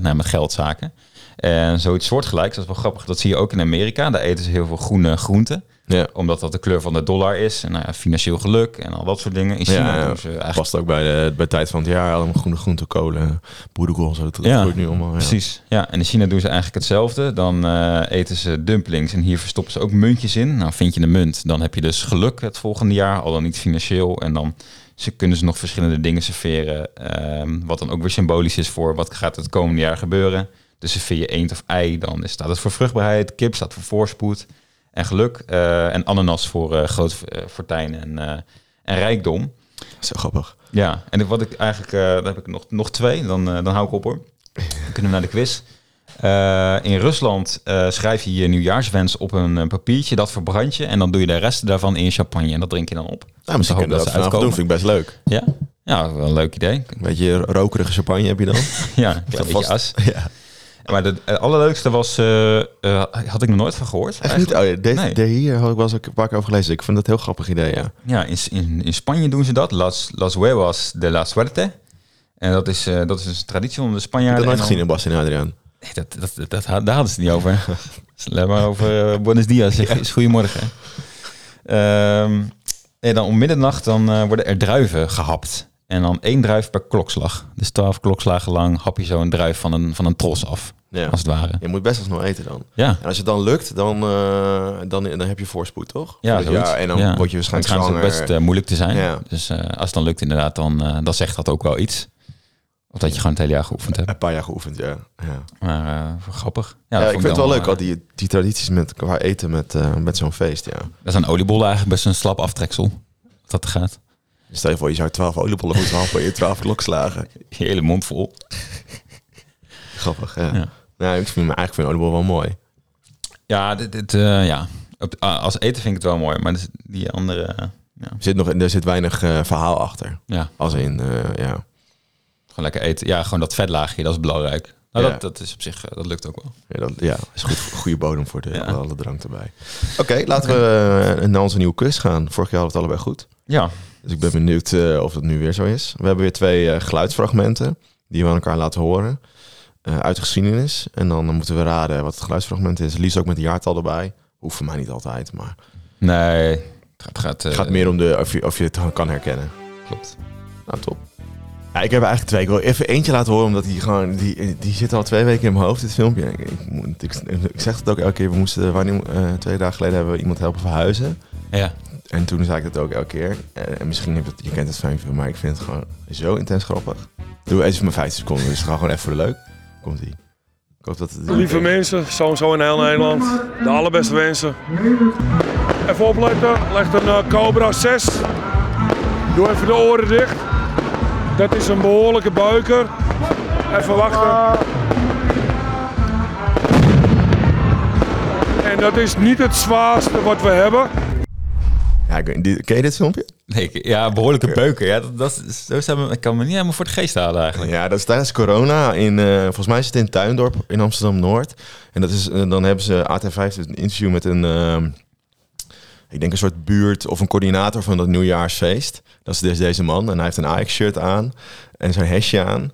nou, met geldzaken. En zoiets soortgelijks, dat is wel grappig. Dat zie je ook in Amerika. Daar eten ze heel veel groene groenten. ja, Omdat dat de kleur van de dollar is. En nou ja, financieel geluk en al dat soort dingen. In China Ja, doen ze eigenlijk... past ook bij de, bij de tijd van het jaar. Allemaal groene groenten, kolen, boerenkool. Zo, dat Ja, groeit nu allemaal. Ja. Precies. Ja, en in China doen ze eigenlijk hetzelfde. Dan eh, eten ze dumplings en hier verstoppen ze ook muntjes in. Nou, vind je een munt, dan heb je dus geluk het volgende jaar, al dan niet financieel. En dan ze kunnen ze nog verschillende dingen serveren, ehm, wat dan ook weer symbolisch is voor wat gaat het komende jaar gebeuren. Dus serveer je eend of ei, dan staat het voor vruchtbaarheid. Kip staat voor voorspoed en geluk. eh, en ananas voor eh, groot eh, fortuin en, en rijkdom. Zo grappig. Ja, en wat ik eigenlijk, dan heb ik nog, nog twee, dan, dan hou ik op hoor. Dan kunnen we naar de quiz. In Rusland schrijf je je nieuwjaarswens op een papiertje, dat verbrand je en dan doe je de rest daarvan in champagne en dat drink je dan op. Nou, misschien kunnen we dat dat doen. Vind ik best leuk. Ja, ja wel een leuk idee. Een beetje rokerige champagne heb je dan. Ja, een beetje as. Ja. Maar de eh, allerleukste was, eh, had ik nog nooit van gehoord. Echt niet? Oh, ja, deze, Nee. de hier had ik wel eens een paar keer over gelezen. Ik vind dat een heel grappig idee, ja. Ja, in, in, in Spanje doen ze dat. Las, Las Huevas de la Suerte. En dat is, eh, dat is een traditie onder de Ik heb Spanjaarden. dat nooit En dan- gezien in Bas en Adriaan. Nee, dat, dat, dat, dat- daar hadden ze het niet over. Alleen maar over uh, Buenos Dias. Ja. Is goedemorgen. Ehm nee, dan om middernacht dan, worden er druiven gehapt. En dan één druif per klokslag. Dus twaalf klokslagen lang hap je zo een druif van een, van een tros af, Ja. als het ware. Je moet best wel snel eten dan. Ja, En als het dan lukt, dan, eh, dan, dan heb je voorspoed, toch? ja, het zoiets. jaar. En dan Ja. word je Het waarschijnlijk zwanger. ook best eh, moeilijk te zijn. Ja. Dus eh, als het dan lukt inderdaad, dan, dan zegt dat ook wel iets. Of dat je gewoon het hele jaar geoefend hebt. Een paar jaar geoefend, ja. ja. Maar grappig. Ja, ik vind het wel leuk, al die, die tradities met qua eten met, met zo'n feest, ja. Dat is een oliebollen eigenlijk best een slap aftreksel. Dat gaat. Stel je voor, je zou twaalf oliebollen moeten happen in je twaalf klokslagen. Je hele mond vol. Grappig, ja. Ja. Nou, ik vind me eigenlijk vind oliebol wel mooi. Ja, dit, dit, eh, ja. Op, ah, als eten vind ik het wel mooi, maar dus die andere, eh, ja. Er zit, nog, er zit weinig eh, verhaal achter. ja, Als in, ja. gewoon lekker eten. Ja, gewoon dat vetlaagje, dat is belangrijk. Nou, Ja. dat, dat is op zich, dat lukt ook wel. Ja, dat, ja, is goed, goede bodem voor de, Ja. alle drank erbij. Oké, laten we naar onze nieuwe quiz gaan. Vorig jaar hadden we het allebei goed. Ja, Dus ik ben benieuwd eh, of het nu weer zo is. We hebben weer twee eh, geluidsfragmenten die we aan elkaar laten horen. eh, uit de geschiedenis. En dan moeten we raden wat het geluidsfragment is. Liefst ook met een jaartal erbij. Hoeft voor mij niet altijd, maar Nee, het gaat... gaat, het gaat meer om de, of, je, of je het kan herkennen. Klopt. Nou, top. Ja, ik heb eigenlijk twee. Ik wil even eentje laten horen, omdat die gewoon... Die, die zit al twee weken in mijn hoofd, dit filmpje. Ik, ik, moet- ik, ik zeg het ook elke keer. We moesten... Wanneer, twee dagen geleden hebben we iemand helpen verhuizen. Ja. En toen zei ik het ook elke keer. Eh, En misschien heb je. Je kent het fijn veel, maar ik vind het gewoon zo intens grappig. Doe even mijn 15 seconden, dus ga gewoon even voor de leuk. Komt ie. Ik hoop dat het... Lieve mensen, zo en zo in heel Nederland. De allerbeste wensen. Even opletten, legt een eh, Cobra 6. Doe even de oren dicht. Dat is een behoorlijke buiker. Even wachten. En dat is niet het zwaarste wat we hebben. Ja, ik, weet- dit- ken je dit filmpje? Nee, ik- ja, behoorlijke beuken. Ja, dat, dat, is- zo zijn we- ik kan me niet helemaal voor het geest halen eigenlijk. Ja, dat is tijdens corona. In, eh, volgens mij is het in Tuindorp in Amsterdam-Noord. En dat is, eh, dan hebben ze AT5 een interview met een... ehm, ik denk een soort buurt of een coördinator van dat nieuwjaarsfeest. Dat is dus deze man. En hij heeft een Ajax-shirt aan en zijn hesje aan.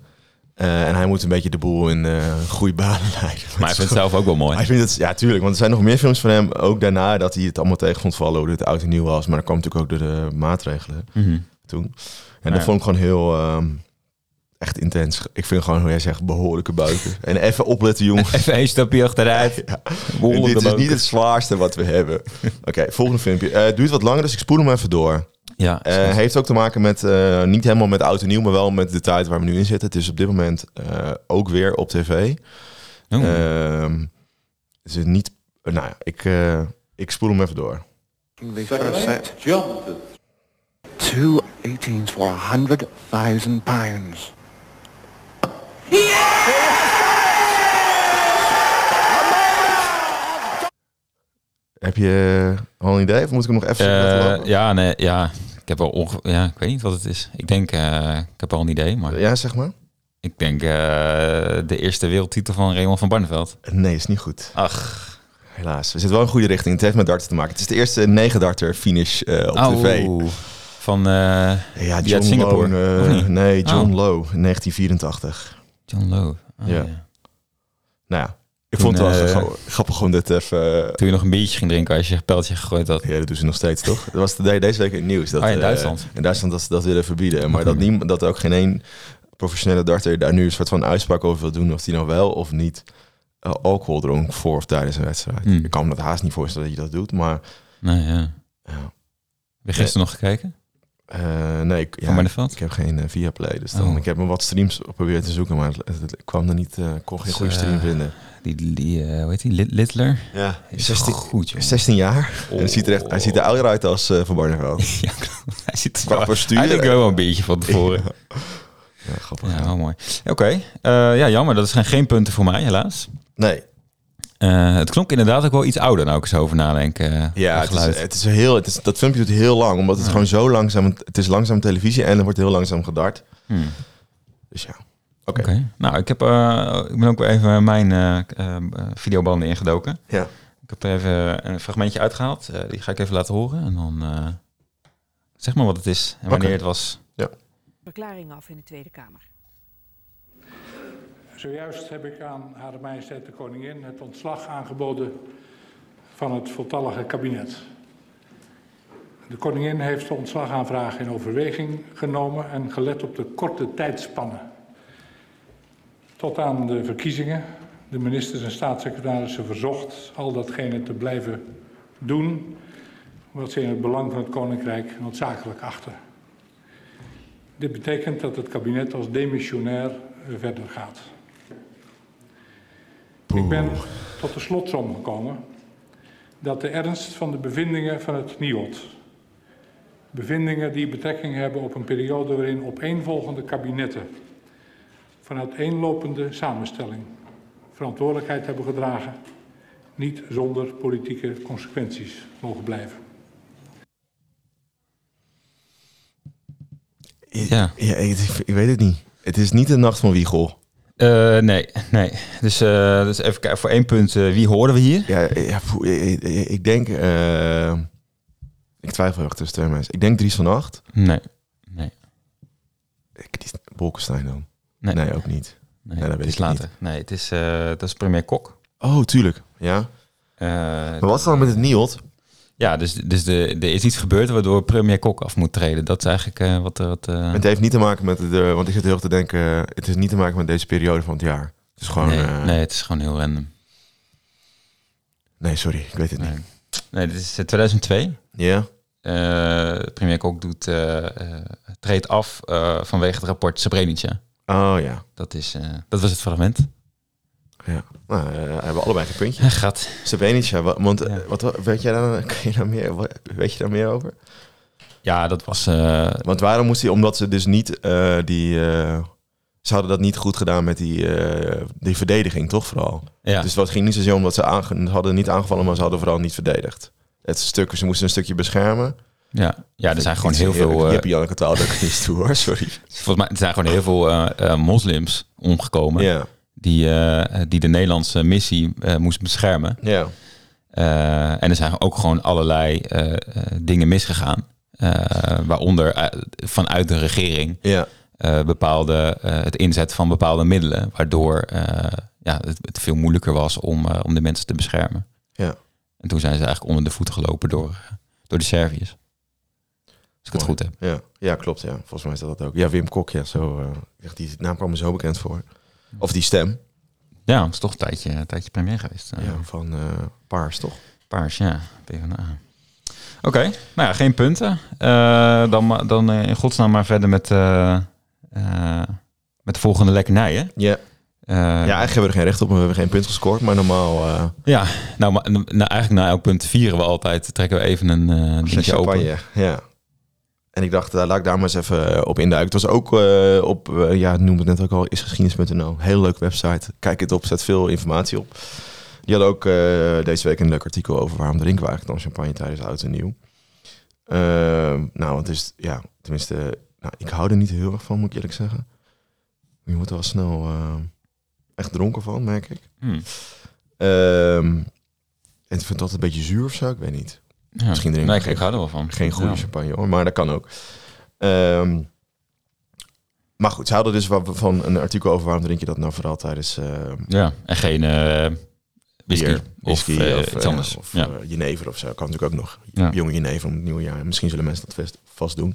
Eh, en hij moet een beetje de boel in eh goede banen leiden. Maar hij vindt het zelf ook wel mooi. Hij vindt het, ja, tuurlijk. Want er zijn nog meer films van hem. Ook daarna dat hij het allemaal tegen vond vallen. Hoe het oud en nieuw was. Maar dat kwam natuurlijk ook door de maatregelen Mhm. toen. En dat vond ik gewoon heel... ehm, echt intens. Ik vind gewoon, hoe jij zegt, behoorlijke buiken. En even opletten, jongens. Even een stapje achteruit. Ja. Dit is niet het zwaarste wat we hebben. Oké, volgende filmpje. Eh, het duurt wat langer, dus ik spoel hem even door. Ja, Eh, heeft ook te maken met, eh, niet helemaal met oud en nieuw, maar wel met de tijd waar we nu in zitten. Het is op dit moment eh, ook weer op tv. Oeh. Ehm, is het niet, nou ja, ik, eh, ik spoel hem even door. The first set. Two 18s for a hundred thousand pounds. Heb je al een idee of moet ik hem nog even laten Eh, lopen? ja, nee, ja. Ik heb wel onge ja, ik weet niet wat het is. Ik denk, eh, ik heb al een idee, maar Ja, zeg maar. ik denk eh, de eerste wereldtitel van Raymond van Barneveld. Nee, is niet goed. Ach, Helaas. We zitten wel in een goede richting. Het heeft met darten te maken. Het is de eerste negen darter finish eh, op tv. Van Ja, die uit John Singapore, Lowe, nee, John Oh. Lowe, 1984. John Lowe. Ah, Ja. ja. Nou ja, ik Toen, vond het wel eh, gra- grappig om dit even... Toen je nog een biertje ging drinken als je een pijltje gegooid had. Ja, dat doen ze nog steeds, toch? Dat was de, deze week in het nieuws. Dat, Oh, in eh, Duitsland. in Duitsland dat ze dat willen verbieden. Maar dat, niemand, dat ook geen één professionele darter daar nu een soort van uitspraak over wil doen... of die nou wel of niet eh, alcohol dronk voor of tijdens een wedstrijd. Hmm. Ik kan me dat haast niet voorstellen dat je dat doet, maar... Nee, ja. Ja. Heb je gisteren nog gekeken? Eh, nee, ik, ja, ik heb geen eh, Viaplay. Dus dan, Oh. ik heb me wat streams geprobeerd te zoeken, maar het, het- het kwam er niet, eh, ik kon geen goede stream eh, vinden. Die, die eh, hoe heet die? Lit- Littler? Ja, Is 16, goed, joh. 16 jaar. En hij ziet er, echt, hij ziet er ouder uit als eh Van Barneveld. Ja, hij ziet er wel... Hij eh, wel een beetje van tevoren. Ja, grappig. Ja, wel mooi. Oké, eh, ja, jammer. Dat zijn geen punten voor mij, helaas. Nee, het klonk inderdaad ook wel iets ouder, nou ik eens over nadenk. eh, ja, het is, het is heel, het is, dat filmpje duurt heel lang, omdat het Ja. gewoon zo langzaam, het is langzaam televisie en er wordt heel langzaam gedart. Hmm. Dus ja, oké. Nou, ik, heb, eh, ik ben ook weer even mijn eh, eh, videobanden ingedoken. Ja. Ik heb er even een fragmentje uitgehaald. Eh, die ga ik even laten horen. En dan eh, zeg maar wat het is en wanneer het was. verklaring af in de Tweede Kamer. Zojuist heb ik aan Hare Majesteit de Koningin het ontslag aangeboden van het voltallige kabinet. De koningin heeft de ontslagaanvraag in overweging genomen en gelet op de korte tijdspannen. Tot aan de verkiezingen de ministers en staatssecretarissen verzocht al datgene te blijven doen wat ze in het belang van het Koninkrijk noodzakelijk achten. Dit betekent dat het kabinet als demissionair verder gaat. Ik ben tot de slotsom gekomen dat de ernst van de bevindingen van het NIOD, bevindingen die betrekking hebben op een periode waarin opeenvolgende kabinetten van uiteenlopende samenstelling verantwoordelijkheid hebben gedragen, niet zonder politieke consequenties mogen blijven. Ja. Ja, ik, ik weet het niet. Het is niet de nacht van Wiegel. Eh, nee, nee. Dus, eh, dus even kijken, voor één punt, eh, wie hoorden we hier? Ja, ja ik, denk... ik twijfel heel erg tussen twee mensen. Ik denk Dries van Acht. Nee, nee, Ik, Bolkestein dan? Nee. Nee, ook niet. Nee, dat het weet is ik later. Nee, het is, eh, dat is premier Kok. Oh, tuurlijk. Ja. Eh, Maar wat is dan met het NIOD? ja, dus, dus de, er is iets gebeurd waardoor premier Kok af moet treden. Dat is eigenlijk eh, wat er... Wat, Het heeft niet te maken met de... Want ik zit heel erg te denken... Het is niet te maken met deze periode van het jaar. Het is gewoon... nee, nee, het is gewoon heel random. nee, sorry. Ik weet het niet. Nee, dit is eh, 2002. Ja? Premier Kok doet, eh, treedt af vanwege het rapport Srebrenica. Oh ja. Dat, is, eh, dat was het fragment. ja. Nou, eh, hebben we allebei een puntje. Hij gaat. Srebrenica, wa- want eh, Ja. wat, wat- weet, jij daar, kan je daar meer, wat- weet je daar meer over? Ja, dat was... Want waarom moest hij, omdat ze dus niet die... ze hadden dat niet goed gedaan met die, die verdediging, toch vooral? ja. Dus het ging niet zozeer omdat ze aange- hadden niet aangevallen, maar ze hadden vooral niet verdedigd. Het stuk, ze moesten een stukje beschermen. Ja. ja, er zijn gewoon heel veel... eh, Jippie Janneke taal, ik niet toe hoor, sorry. volgens mij er zijn gewoon heel veel eh, eh, moslims omgekomen... Ja, Die, eh, die de Nederlandse missie moest beschermen. ja, en er zijn ook gewoon allerlei dingen misgegaan. Eh, waaronder vanuit de regering ja. bepaalde, het inzet van bepaalde middelen. Waardoor ja, het, het veel moeilijker was om, om de mensen te beschermen. Ja. En toen zijn ze eigenlijk onder de voeten gelopen door, door de Serviërs. Ik het goed heb. Ja, ja, klopt. Ja. Volgens mij is dat dat ook. Ja, Wim Kok, ja, zo. echt, die naam kwam me zo bekend voor. Of die stem Ja, het is toch een tijdje, een tijdje premier geweest. eh. ja, van eh, Paars, toch? Paars, ja. PvdA. Oké, nou ja, geen punten. Dan dan in godsnaam maar verder met, met de volgende lekkernijen. Ja. Ja, eigenlijk hebben we er geen recht op, we hebben geen punt gescoord. Maar normaal ja, nou, maar, nou, eigenlijk na elk punt vieren we altijd. Trekken we even een dingetje open. Ja. En ik dacht, daar laat ik daar maar eens even eh, op induiken. Het was ook eh, op, eh, ja, noemde het net ook al, isgeschiedenis.nl. Hele leuke website. Kijk het op, zet veel informatie op. Die hadden ook eh, deze week een leuk artikel over waarom drinken we eigenlijk dan champagne tijdens oud en nieuw. Ehm, nou, het is, ja, tenminste, nou, ik hou er niet heel erg van, moet ik eerlijk zeggen. Je wordt er wel snel eh, echt dronken van, merk ik. Hmm. Ehm, en ik vind dat een beetje zuur of zo, ik weet niet. Ja. Misschien drinken nee, ik, ik hou er wel van. Geen goede champagne hoor, maar dat kan ook. Ehm, maar goed, ze hadden dus wa- van een artikel over waarom drink je dat nou vooral tijdens ehm Ja, en geen eh whisky, bier, of, eh, of, iets eh, anders. of ja. jenever of zo. Kan natuurlijk ook nog. Ja. Jonge jenever om het nieuwe jaar. Misschien zullen mensen dat vast, vast doen.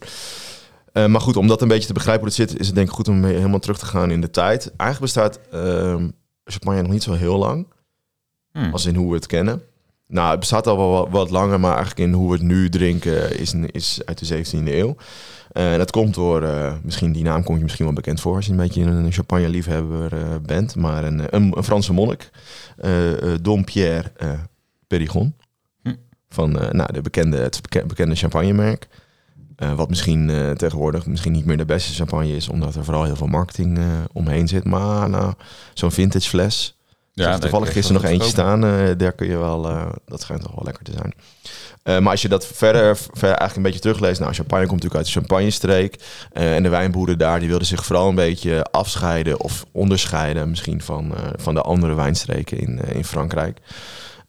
Maar goed, om dat een beetje te begrijpen hoe het zit, is het denk ik goed om helemaal terug te gaan in de tijd. Eigenlijk bestaat ehm, champagne nog niet zo heel lang. Hmm. Als in hoe we het kennen. Nou, het bestaat al wel wat, wat langer, maar eigenlijk in hoe we het nu drinken is, is uit de 17e eeuw. Eh, En dat komt door, eh, misschien die naam komt je misschien wel bekend voor als je een beetje een champagne-liefhebber eh, bent. Maar een, een, een Franse monnik, eh eh, Dom Pierre eh Perigon. Hm. Van eh, nou, de bekende, het beke- bekende champagnemerk. Eh, wat misschien eh, tegenwoordig misschien niet meer de beste champagne is, omdat er vooral heel veel marketing eh, omheen zit. Maar nou, zo'n vintage fles, ja, toevallig gisteren nog eentje staan. eh, daar kun je wel, eh, dat schijnt toch wel lekker te zijn. Eh, maar als je dat verder, verder eigenlijk een beetje terugleest. Nou, champagne komt natuurlijk uit de champagnestreek. En de wijnboeren daar, die wilden zich vooral een beetje afscheiden of onderscheiden misschien van, van de andere wijnstreken in, in Frankrijk.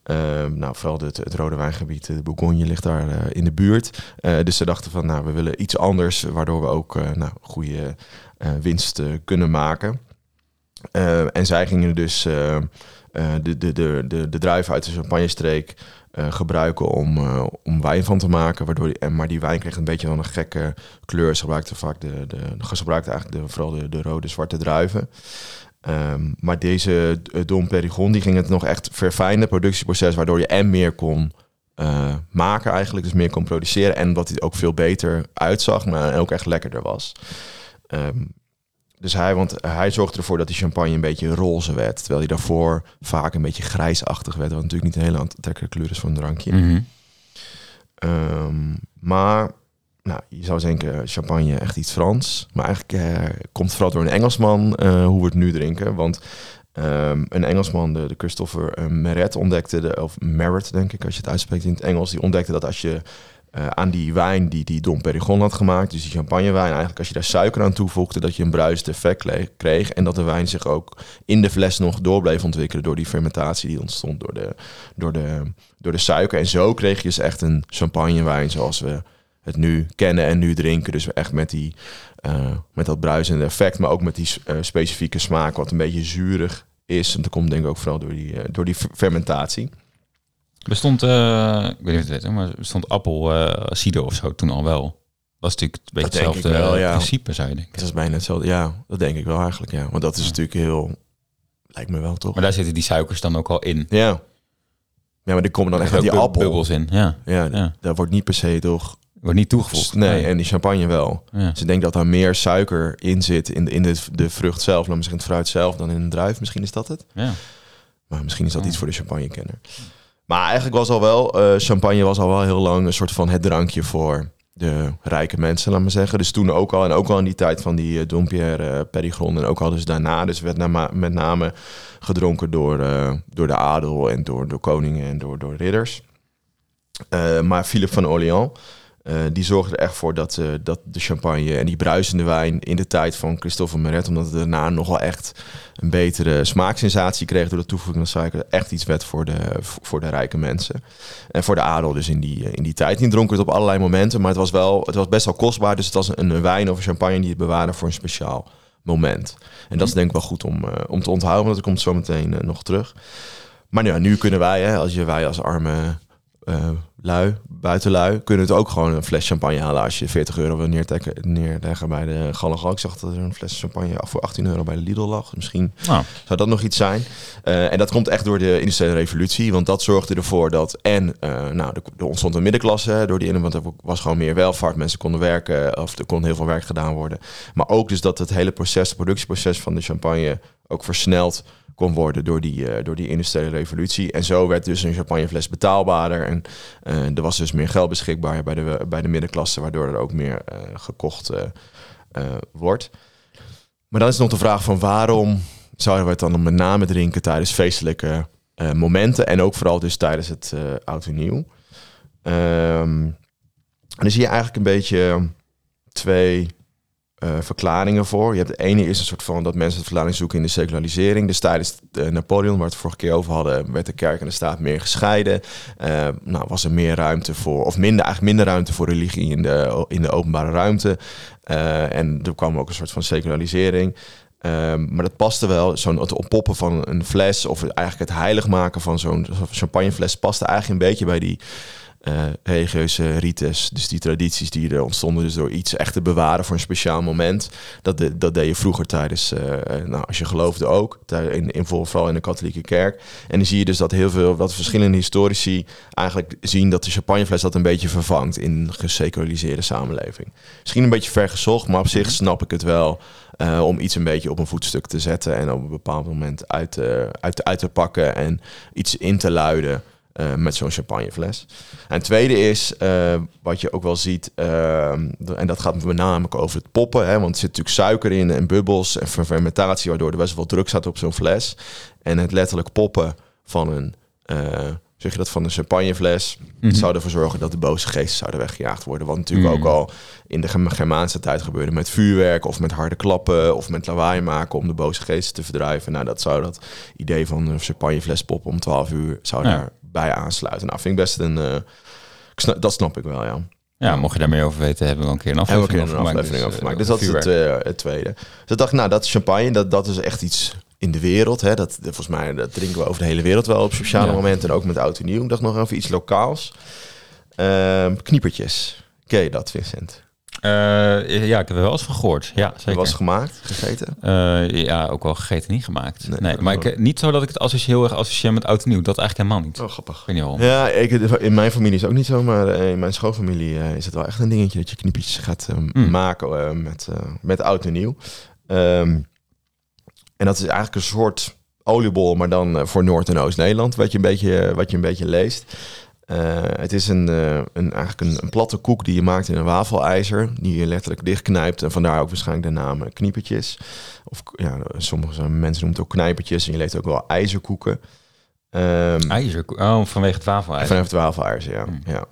Eh, nou, vooral het, het rode wijngebied, de Bourgogne, ligt daar in de buurt. Dus ze dachten van, nou, we willen iets anders, waardoor we ook nou, goede winst kunnen maken. Eh, en zij gingen dus eh, eh, de, de, de, de, de druiven uit de champagnestreek eh, gebruiken om, eh, om wijn van te maken. Waardoor maar die wijn kreeg een beetje wel een gekke kleur. Ze gebruikten vaak de, de, ze gebruikten eigenlijk de, vooral de, de rode, zwarte druiven. Ehm, maar deze eh, Dom Perignon, die ging het nog echt verfijnen, productieproces, waardoor je en meer kon eh, maken eigenlijk, dus meer kon produceren. En dat hij ook veel beter uitzag, maar ook echt lekkerder was. Ehm, dus hij, want hij zorgde ervoor dat die champagne een beetje roze werd. Terwijl hij daarvoor vaak een beetje grijsachtig werd. Wat natuurlijk niet een hele aantrekkelijke kleur is voor een drankje. Mhm. Ehm, maar nou, je zou denken, champagne echt iets Frans. Maar eigenlijk eh, komt het vooral door een Engelsman eh, hoe we het nu drinken. Want ehm, een Engelsman, de, de Christopher eh, Meret, ontdekte, de, of Merritt denk ik als je het uitspreekt in het Engels, die ontdekte dat als je eh, aan die wijn die die Dom Perignon had gemaakt, dus die champagnewijn, eigenlijk als je daar suiker aan toevoegde, dat je een bruisend effect kreeg. En dat de wijn zich ook in de fles nog door bleef ontwikkelen door die fermentatie die ontstond door de, door de, door de suiker. En zo kreeg je dus echt een champagnewijn zoals we het nu kennen en nu drinken. Dus echt met die eh, met dat bruisende effect, maar ook met die eh, specifieke smaak, wat een beetje zuurig is. En dat komt denk ik ook vooral door die, door die fer- fermentatie. Bestond, eh, ik weet niet of het weet, maar bestond appel eh, cider of zo toen al wel? Was natuurlijk een beetje hetzelfde wel, ja. principe, zou je denken. Dat is bijna hetzelfde. Ja, dat denk ik wel eigenlijk. Ja, want dat is natuurlijk heel, lijkt me wel toch? Maar daar zitten die suikers dan ook al in. Ja. Ja, maar die komen dan echt uit die appel. bubbels in. Ja, Ja, Ja. dat wordt niet per se toch. wordt niet toegevoegd. Nee, en die champagne wel. Ja. Dus ik denk dat daar meer suiker in zit in, de- in de, de vrucht zelf, laat zeggen, het fruit zelf, dan in een druif. Misschien is dat het. Ja. Maar misschien is dat iets voor de champagnekenner. Maar eigenlijk was al wel, eh, champagne was al wel heel lang een soort van het drankje voor de rijke mensen, laat maar zeggen. Dus toen ook al, en ook al in die tijd van die uh, Dompierre, Perignon en ook al dus daarna. Dus werd nama- met name gedronken door, door de adel en door, door koningen en door, door ridders. Maar Philippe van Orléans, eh, die zorgde er echt voor dat, eh, dat de champagne en die bruisende wijn in de tijd van Christophe Meret, omdat het daarna nogal echt een betere smaaksensatie kreeg door de toevoeging van suiker, echt iets werd voor de, voor de rijke mensen. En voor de adel dus in die, eh, in die tijd. Die dronken het op allerlei momenten, maar het was, wel, het was best wel kostbaar. Dus het was een, wijn of een champagne die het bewaren voor een speciaal moment. En dat is denk ik wel goed om, om te onthouden, want dat komt zo meteen nog terug. Maar ja, nu kunnen wij, hè, als je, wij als arme lui, buitenlui, kunnen het ook gewoon een fles champagne halen als je 40 euro wil neertekken, neerleggen bij de Gallegal. Ik zag dat er een fles champagne voor 18 euro bij de Lidl lag. Misschien Nou, zou dat nog iets zijn. Eh, en dat komt echt door de industriële revolutie. Want dat zorgde ervoor dat... En eh, nou, er, er ontstond een middenklasse door die in, want er was gewoon meer welvaart. Mensen konden werken, of er kon heel veel werk gedaan worden. Maar ook dus dat het hele proces, het productieproces van de champagne... ook versneld kon worden door die, eh, door die industriële revolutie. En zo werd dus een champagnefles betaalbaarder. En eh, er was dus meer geld beschikbaar bij de, bij de middenklasse... waardoor er ook meer eh, gekocht wordt. Maar dan is nog de vraag van waarom zouden we het dan met name drinken tijdens feestelijke momenten en ook vooral dus tijdens het oud en nieuw. Ehm, en dan zie je eigenlijk een beetje twee eh, verklaringen voor. Je hebt de ene is een soort van dat mensen het verklaring zoeken in de secularisering. Dus tijdens eh, Napoleon, waar we het vorige keer over hadden, werd de kerk en de staat meer gescheiden. Eh, nou, was er meer ruimte voor, of minder, eigenlijk minder ruimte voor religie in de, in de openbare ruimte. En er kwam ook een soort van secularisering. Ehm, maar dat paste wel. Zo'n het oppoppen van een fles of eigenlijk het heilig maken van zo'n champagnefles paste eigenlijk een beetje bij die eh, religieuze rites. Dus die tradities die er ontstonden, dus door iets echt te bewaren voor een speciaal moment. Dat, de, dat deed je vroeger tijdens, eh, nou, als je geloofde ook, in, in, vooral in de katholieke kerk. En dan zie je dus dat heel veel, wat verschillende historici eigenlijk zien dat de champagnefles dat een beetje vervangt in een geseculariseerde samenleving. Misschien een beetje ver gezocht, maar op zich snap ik het wel. eh, om iets een beetje op een voetstuk te zetten en op een bepaald moment uit, te- uit, uit te pakken en iets in te luiden eh, met zo'n champagnefles. En het tweede is, eh, wat je ook wel ziet, eh, en dat gaat met name over het poppen, hè, want er zit natuurlijk suiker in en bubbels en fer- fermentatie, waardoor er best wel druk staat op zo'n fles. En het letterlijk poppen van een, eh, zeg je dat, van een champagnefles, Mhm. zou ervoor zorgen dat de boze geesten zouden weggejaagd worden. Wat natuurlijk Mhm. ook al in de Germa- Germaanse tijd gebeurde met vuurwerk of met harde klappen of met lawaai maken om de boze geesten te verdrijven. Nou, dat zou dat idee van een champagnefles poppen om 12 uur zou Ja. Daarbij aansluiten. Nou, vind ik best een. eh, ik snap- dat snap ik wel, ja. ja, mocht je daar meer over weten, hebben we een keer een aflevering over aflevering over gemaakt. gemaakt. Dus dat is het, eh, het tweede. Dus ik dacht, nou, dat champagne, dat, dat is echt iets in de wereld. Hè. Dat, volgens mij dat drinken we over de hele wereld wel op sociale Ja. momenten. En ook met oud en nieuw. Ik dacht nog even iets lokaals. Ehm, kniepertjes. Ken je dat, Vincent? Eh, ja, ik heb er wel eens van gehoord. Ja, zeker. was gemaakt, gegeten. Eh, ja, ook wel gegeten, niet gemaakt. Nee, maar ik, niet zo dat ik het associeer, heel erg associeer met oud en nieuw. Dat eigenlijk helemaal niet. Oh, grappig. Ik weet niet waarom. Ja, ik, in mijn familie is het ook niet zo, maar eh, in mijn schoonfamilie eh, is het wel echt een dingetje dat je kniepertjes gaat eh, Mm. maken eh, met, eh, met oud en nieuw. Ehm, en dat is eigenlijk een soort oliebol, maar dan eh, voor Noord- en Oost-Nederland, wat je een beetje, wat je een beetje leest. Eh, het is een, eh, een, eigenlijk een, een platte koek die je maakt in een wafelijzer, die je letterlijk dichtknijpt. En vandaar ook waarschijnlijk de naam eh, kniepertjes. Of ja, sommige mensen noemen het ook knijpertjes. En je leest ook wel ijzerkoeken. IJzer, oh, vanwege het wafelijzer. Vanaf 12 ijzer, ja. Mm. ja.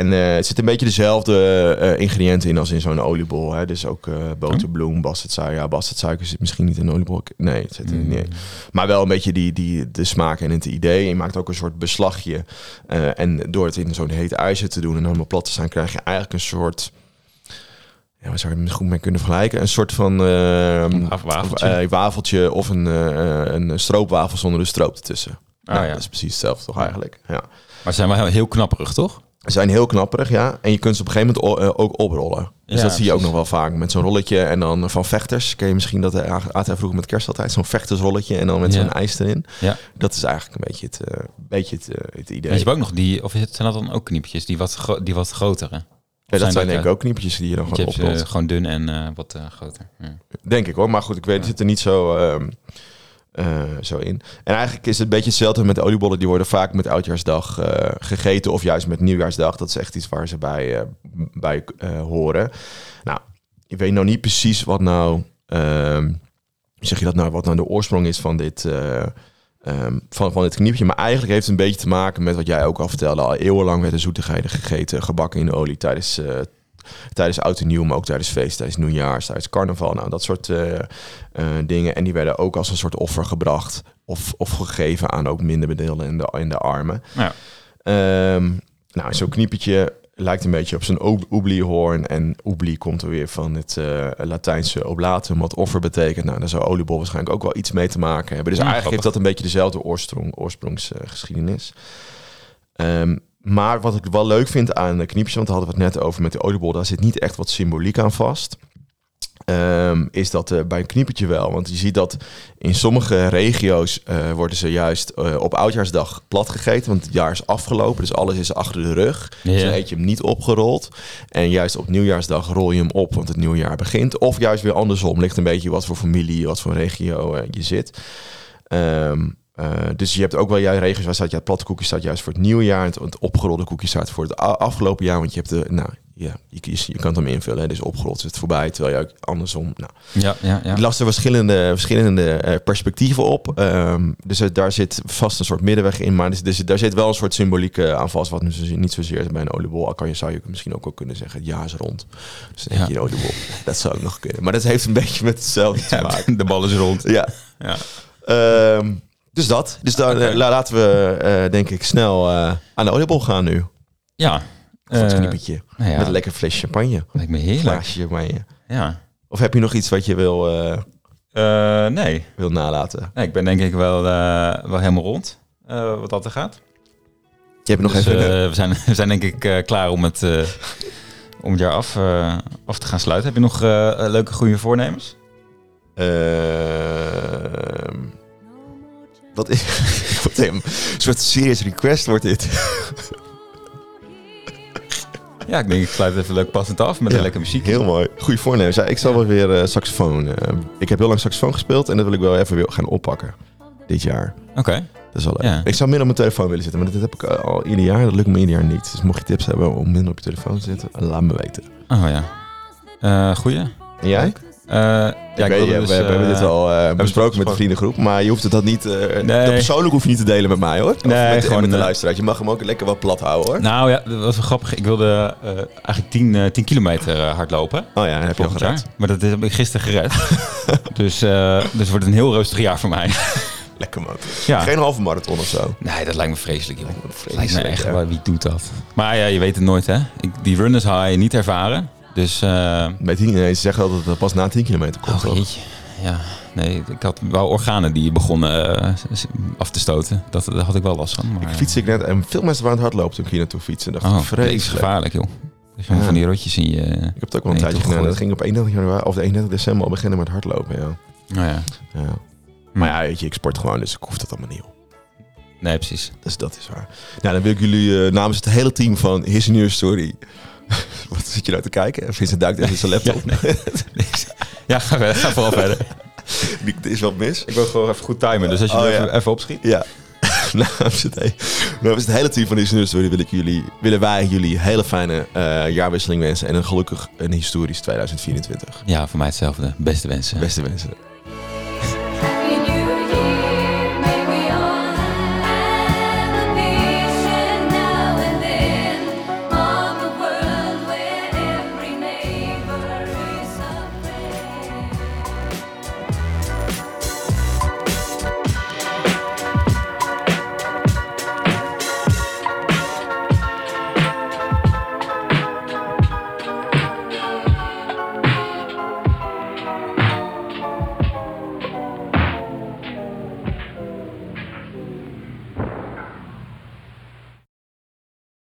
En eh, het zit een beetje dezelfde eh, ingrediënten in als in zo'n oliebol. Hè? Dus ook eh boterbloem, bastardsuiker. Ja, bastardsuiker zit misschien niet in een oliebol. Nee, het zit er Mm. niet. Maar wel een beetje die, die, de smaak en het idee. Je maakt ook een soort beslagje. Eh, en door het in zo'n heet ijzer te doen en helemaal plat te staan, krijg je eigenlijk een soort... ja, waar zou je het goed mee kunnen vergelijken? Een soort van eh, Een wafeltje. eh, wafeltje of een, eh, een stroopwafel zonder een stroop ertussen. Ah, Nou, ja. Dat is precies hetzelfde toch eigenlijk. Ja. Maar ze zijn wel heel, heel knapperig, toch? Zijn heel knapperig, ja. En je kunt ze op een gegeven moment eh, ook oprollen. Dus Ja, dat zie je ook nog wel vaak met zo'n rolletje. En dan van vechters. Ken je misschien dat eh, ATA vroeger met kerst altijd? Zo'n vechtersrolletje en dan met Ja. zo'n ijs erin. Ja. Dat is eigenlijk een beetje het, eh, beetje het, eh, het idee. En je hebt ook nog die, of zijn dat dan ook kniepjes, die wat, die wat grotere? Ja, dat zijn denk ik ook kniepjes die je dan gewoon oprolt. eh, gewoon dun en eh, wat eh, groter. Ja. Denk ik hoor. Maar goed, ik weet, het zit er niet zo, ehm, eh, zo in. En eigenlijk is het een beetje hetzelfde met oliebollen. Die worden vaak met oudjaarsdag eh, gegeten of juist met nieuwjaarsdag. Dat is echt iets waar ze bij, eh, bij horen. Nou, ik weet nou niet precies wat nou... ehm, zeg je dat nou? Wat nou de oorsprong is van dit... ehm, van, van dit kniepje. Maar eigenlijk heeft het een beetje te maken met wat jij ook al vertelde. Al eeuwenlang werden zoetigheden gegeten, gebakken in olie tijdens, tijdens oud en nieuw, maar ook tijdens feest, tijdens nieuwjaar, tijdens carnaval. Nou, dat soort eh, eh, dingen. En die werden ook als een soort offer gebracht of, of gegeven aan ook minder bedeelden en de, en de armen. Ja. Ehm, nou, zo'n kniepetje lijkt een beetje op zo'n ob- oebliehoorn. En oeblie komt er weer van het eh, Latijnse oblatum, wat offer betekent. Nou, daar zou oliebol waarschijnlijk ook wel iets mee te maken hebben. Dus Ja, eigenlijk heeft grappig. dat een beetje dezelfde oorsprong, oorsprongsgeschiedenis. Ehm, maar wat ik wel leuk vind aan de kniepjes, want daar hadden we het net over met de oliebol, daar zit niet echt wat symboliek aan vast. Ehm, is dat eh, bij een kniepetje wel. Want je ziet dat in sommige regio's eh, worden ze juist eh, op oudjaarsdag plat gegeten. Want het jaar is afgelopen, dus alles is achter de rug. Ja. Dus dan eet je hem niet opgerold. En juist op nieuwjaarsdag rol je hem op, want het nieuwjaar begint. Of juist weer andersom. Ligt een beetje wat voor familie, wat voor regio je zit. Ehm, eh, dus je hebt ook wel juist regio's waar staat ja, het platte koekje staat juist voor het nieuwjaar. En het, opgerolde koekje staat voor het afgelopen jaar. Want je hebt de, nou ja, je, kiest, je kan het hem invullen. Hè, dus opgerold is het voorbij, terwijl je ook andersom. Nou, Ja, ja, ja. ik las er verschillende, verschillende eh, perspectieven op. Ehm, dus daar zit vast een soort middenweg in. Maar dus, dus daar zit wel een soort symboliek aan vast. Wat niet zozeer bij een oliebol. Al kan je, zou je misschien ook wel kunnen zeggen, het jaar is rond. Dus dan je Ja. een oliebol. Dat zou ook nog kunnen. Maar dat heeft een beetje met hetzelfde te maken. de bal is rond. Ja. Ja. Dus dat. Dus dan eh, laten we, eh, denk ik, snel eh, aan de oliebol gaan nu. Ja. Voor het nou ja, Met een lekker flesje champagne. lijkt me heerlijk. Glaasje champagne. Ja. Of heb je nog iets wat je wil, nee. wil nalaten? nee, ik ben denk ik wel, wel helemaal rond wat dat er gaat. Je hebt nog Dus, even... we, zijn, we zijn denk ik klaar om het, om het jaar af, af te gaan sluiten. Heb je nog leuke goede voornemens? Ehm, wat is... wat een soort serious request wordt dit. Ja, ik denk ik sluit even leuk passend af met Ja, een lekker muziek. Heel mooi. Goeie voornemens. Ja, ik zal wel weer eh, saxofoon. eh, ik heb heel lang saxofoon gespeeld en dat wil ik wel even weer gaan oppakken. Dit jaar. Oké. Dat is wel leuk. Ja. Ik zou meer op mijn telefoon willen zitten, maar dat heb ik eh, al ieder jaar. Dat lukt me ieder jaar niet. Dus mocht je tips hebben om minder op je telefoon te zitten, laat me weten. Oh ja. Eh goeie. En jij? Ja, ik weet, je, dus, we, we hebben eh, dit al eh, besproken met de vriendengroep, maar je hoeft het dat niet. eh Nee. dat persoonlijk hoef je niet te delen met mij hoor. Of Nee, met, gewoon, met de eh, luisteraar. Je mag hem ook lekker wat plat houden hoor. Nou ja, dat was wel grappig. Ik wilde eh, eigenlijk 10, eh 10 kilometer eh, hardlopen. oh ja, heb je al jaar. Maar dat heb ik gisteren gered. dus, eh, dus wordt een heel rustig jaar voor mij. Lekker man. ja. Geen halve marathon of zo. Nee, dat lijkt me vreselijk, joh. Lijkt me Lijkt me vreselijk, echt, ja. wie doet dat? Maar ja, je weet het nooit, hè. Ik, die runners high niet ervaren. Dus, eh Bij 10, nee, ze zeggen altijd dat het pas na 10 kilometer komt. oh. Ja, nee, ik had wel organen die begonnen eh, af te stoten. Dat, daar had ik wel last van. Maar, Ik fiets ik net en veel mensen waren aan het hardlopen toen ik hier naartoe fietsen. Dacht Oh, is gevaarlijk, joh. Dus Ja. van die rotjes in je... Ik heb het ook wel een tijdje gedaan. Dat ging op 31 januari of de 31 december al beginnen met hardlopen. Ja. Nou ja. Ja. Maar ja, weet je, ik sport gewoon, dus ik hoef dat allemaal niet. Joh. Nee, precies. Dus dat is waar. Nou, dan wil ik jullie eh, namens het hele team van His News Story. Wat zit je nou te kijken? Vincent duikt even zijn laptop. Ja, ga, verder, ga vooral verder. Er is wat mis. Ik wil gewoon even goed timen. Dus als je Oh, ja. even, even opschiet. Ja. namens, het, he- namens het hele team van His News Story wil ik jullie, willen wij jullie hele fijne eh, jaarwisseling wensen. En een gelukkig en historisch 2024. Ja, voor mij hetzelfde. Beste wensen. Beste wensen.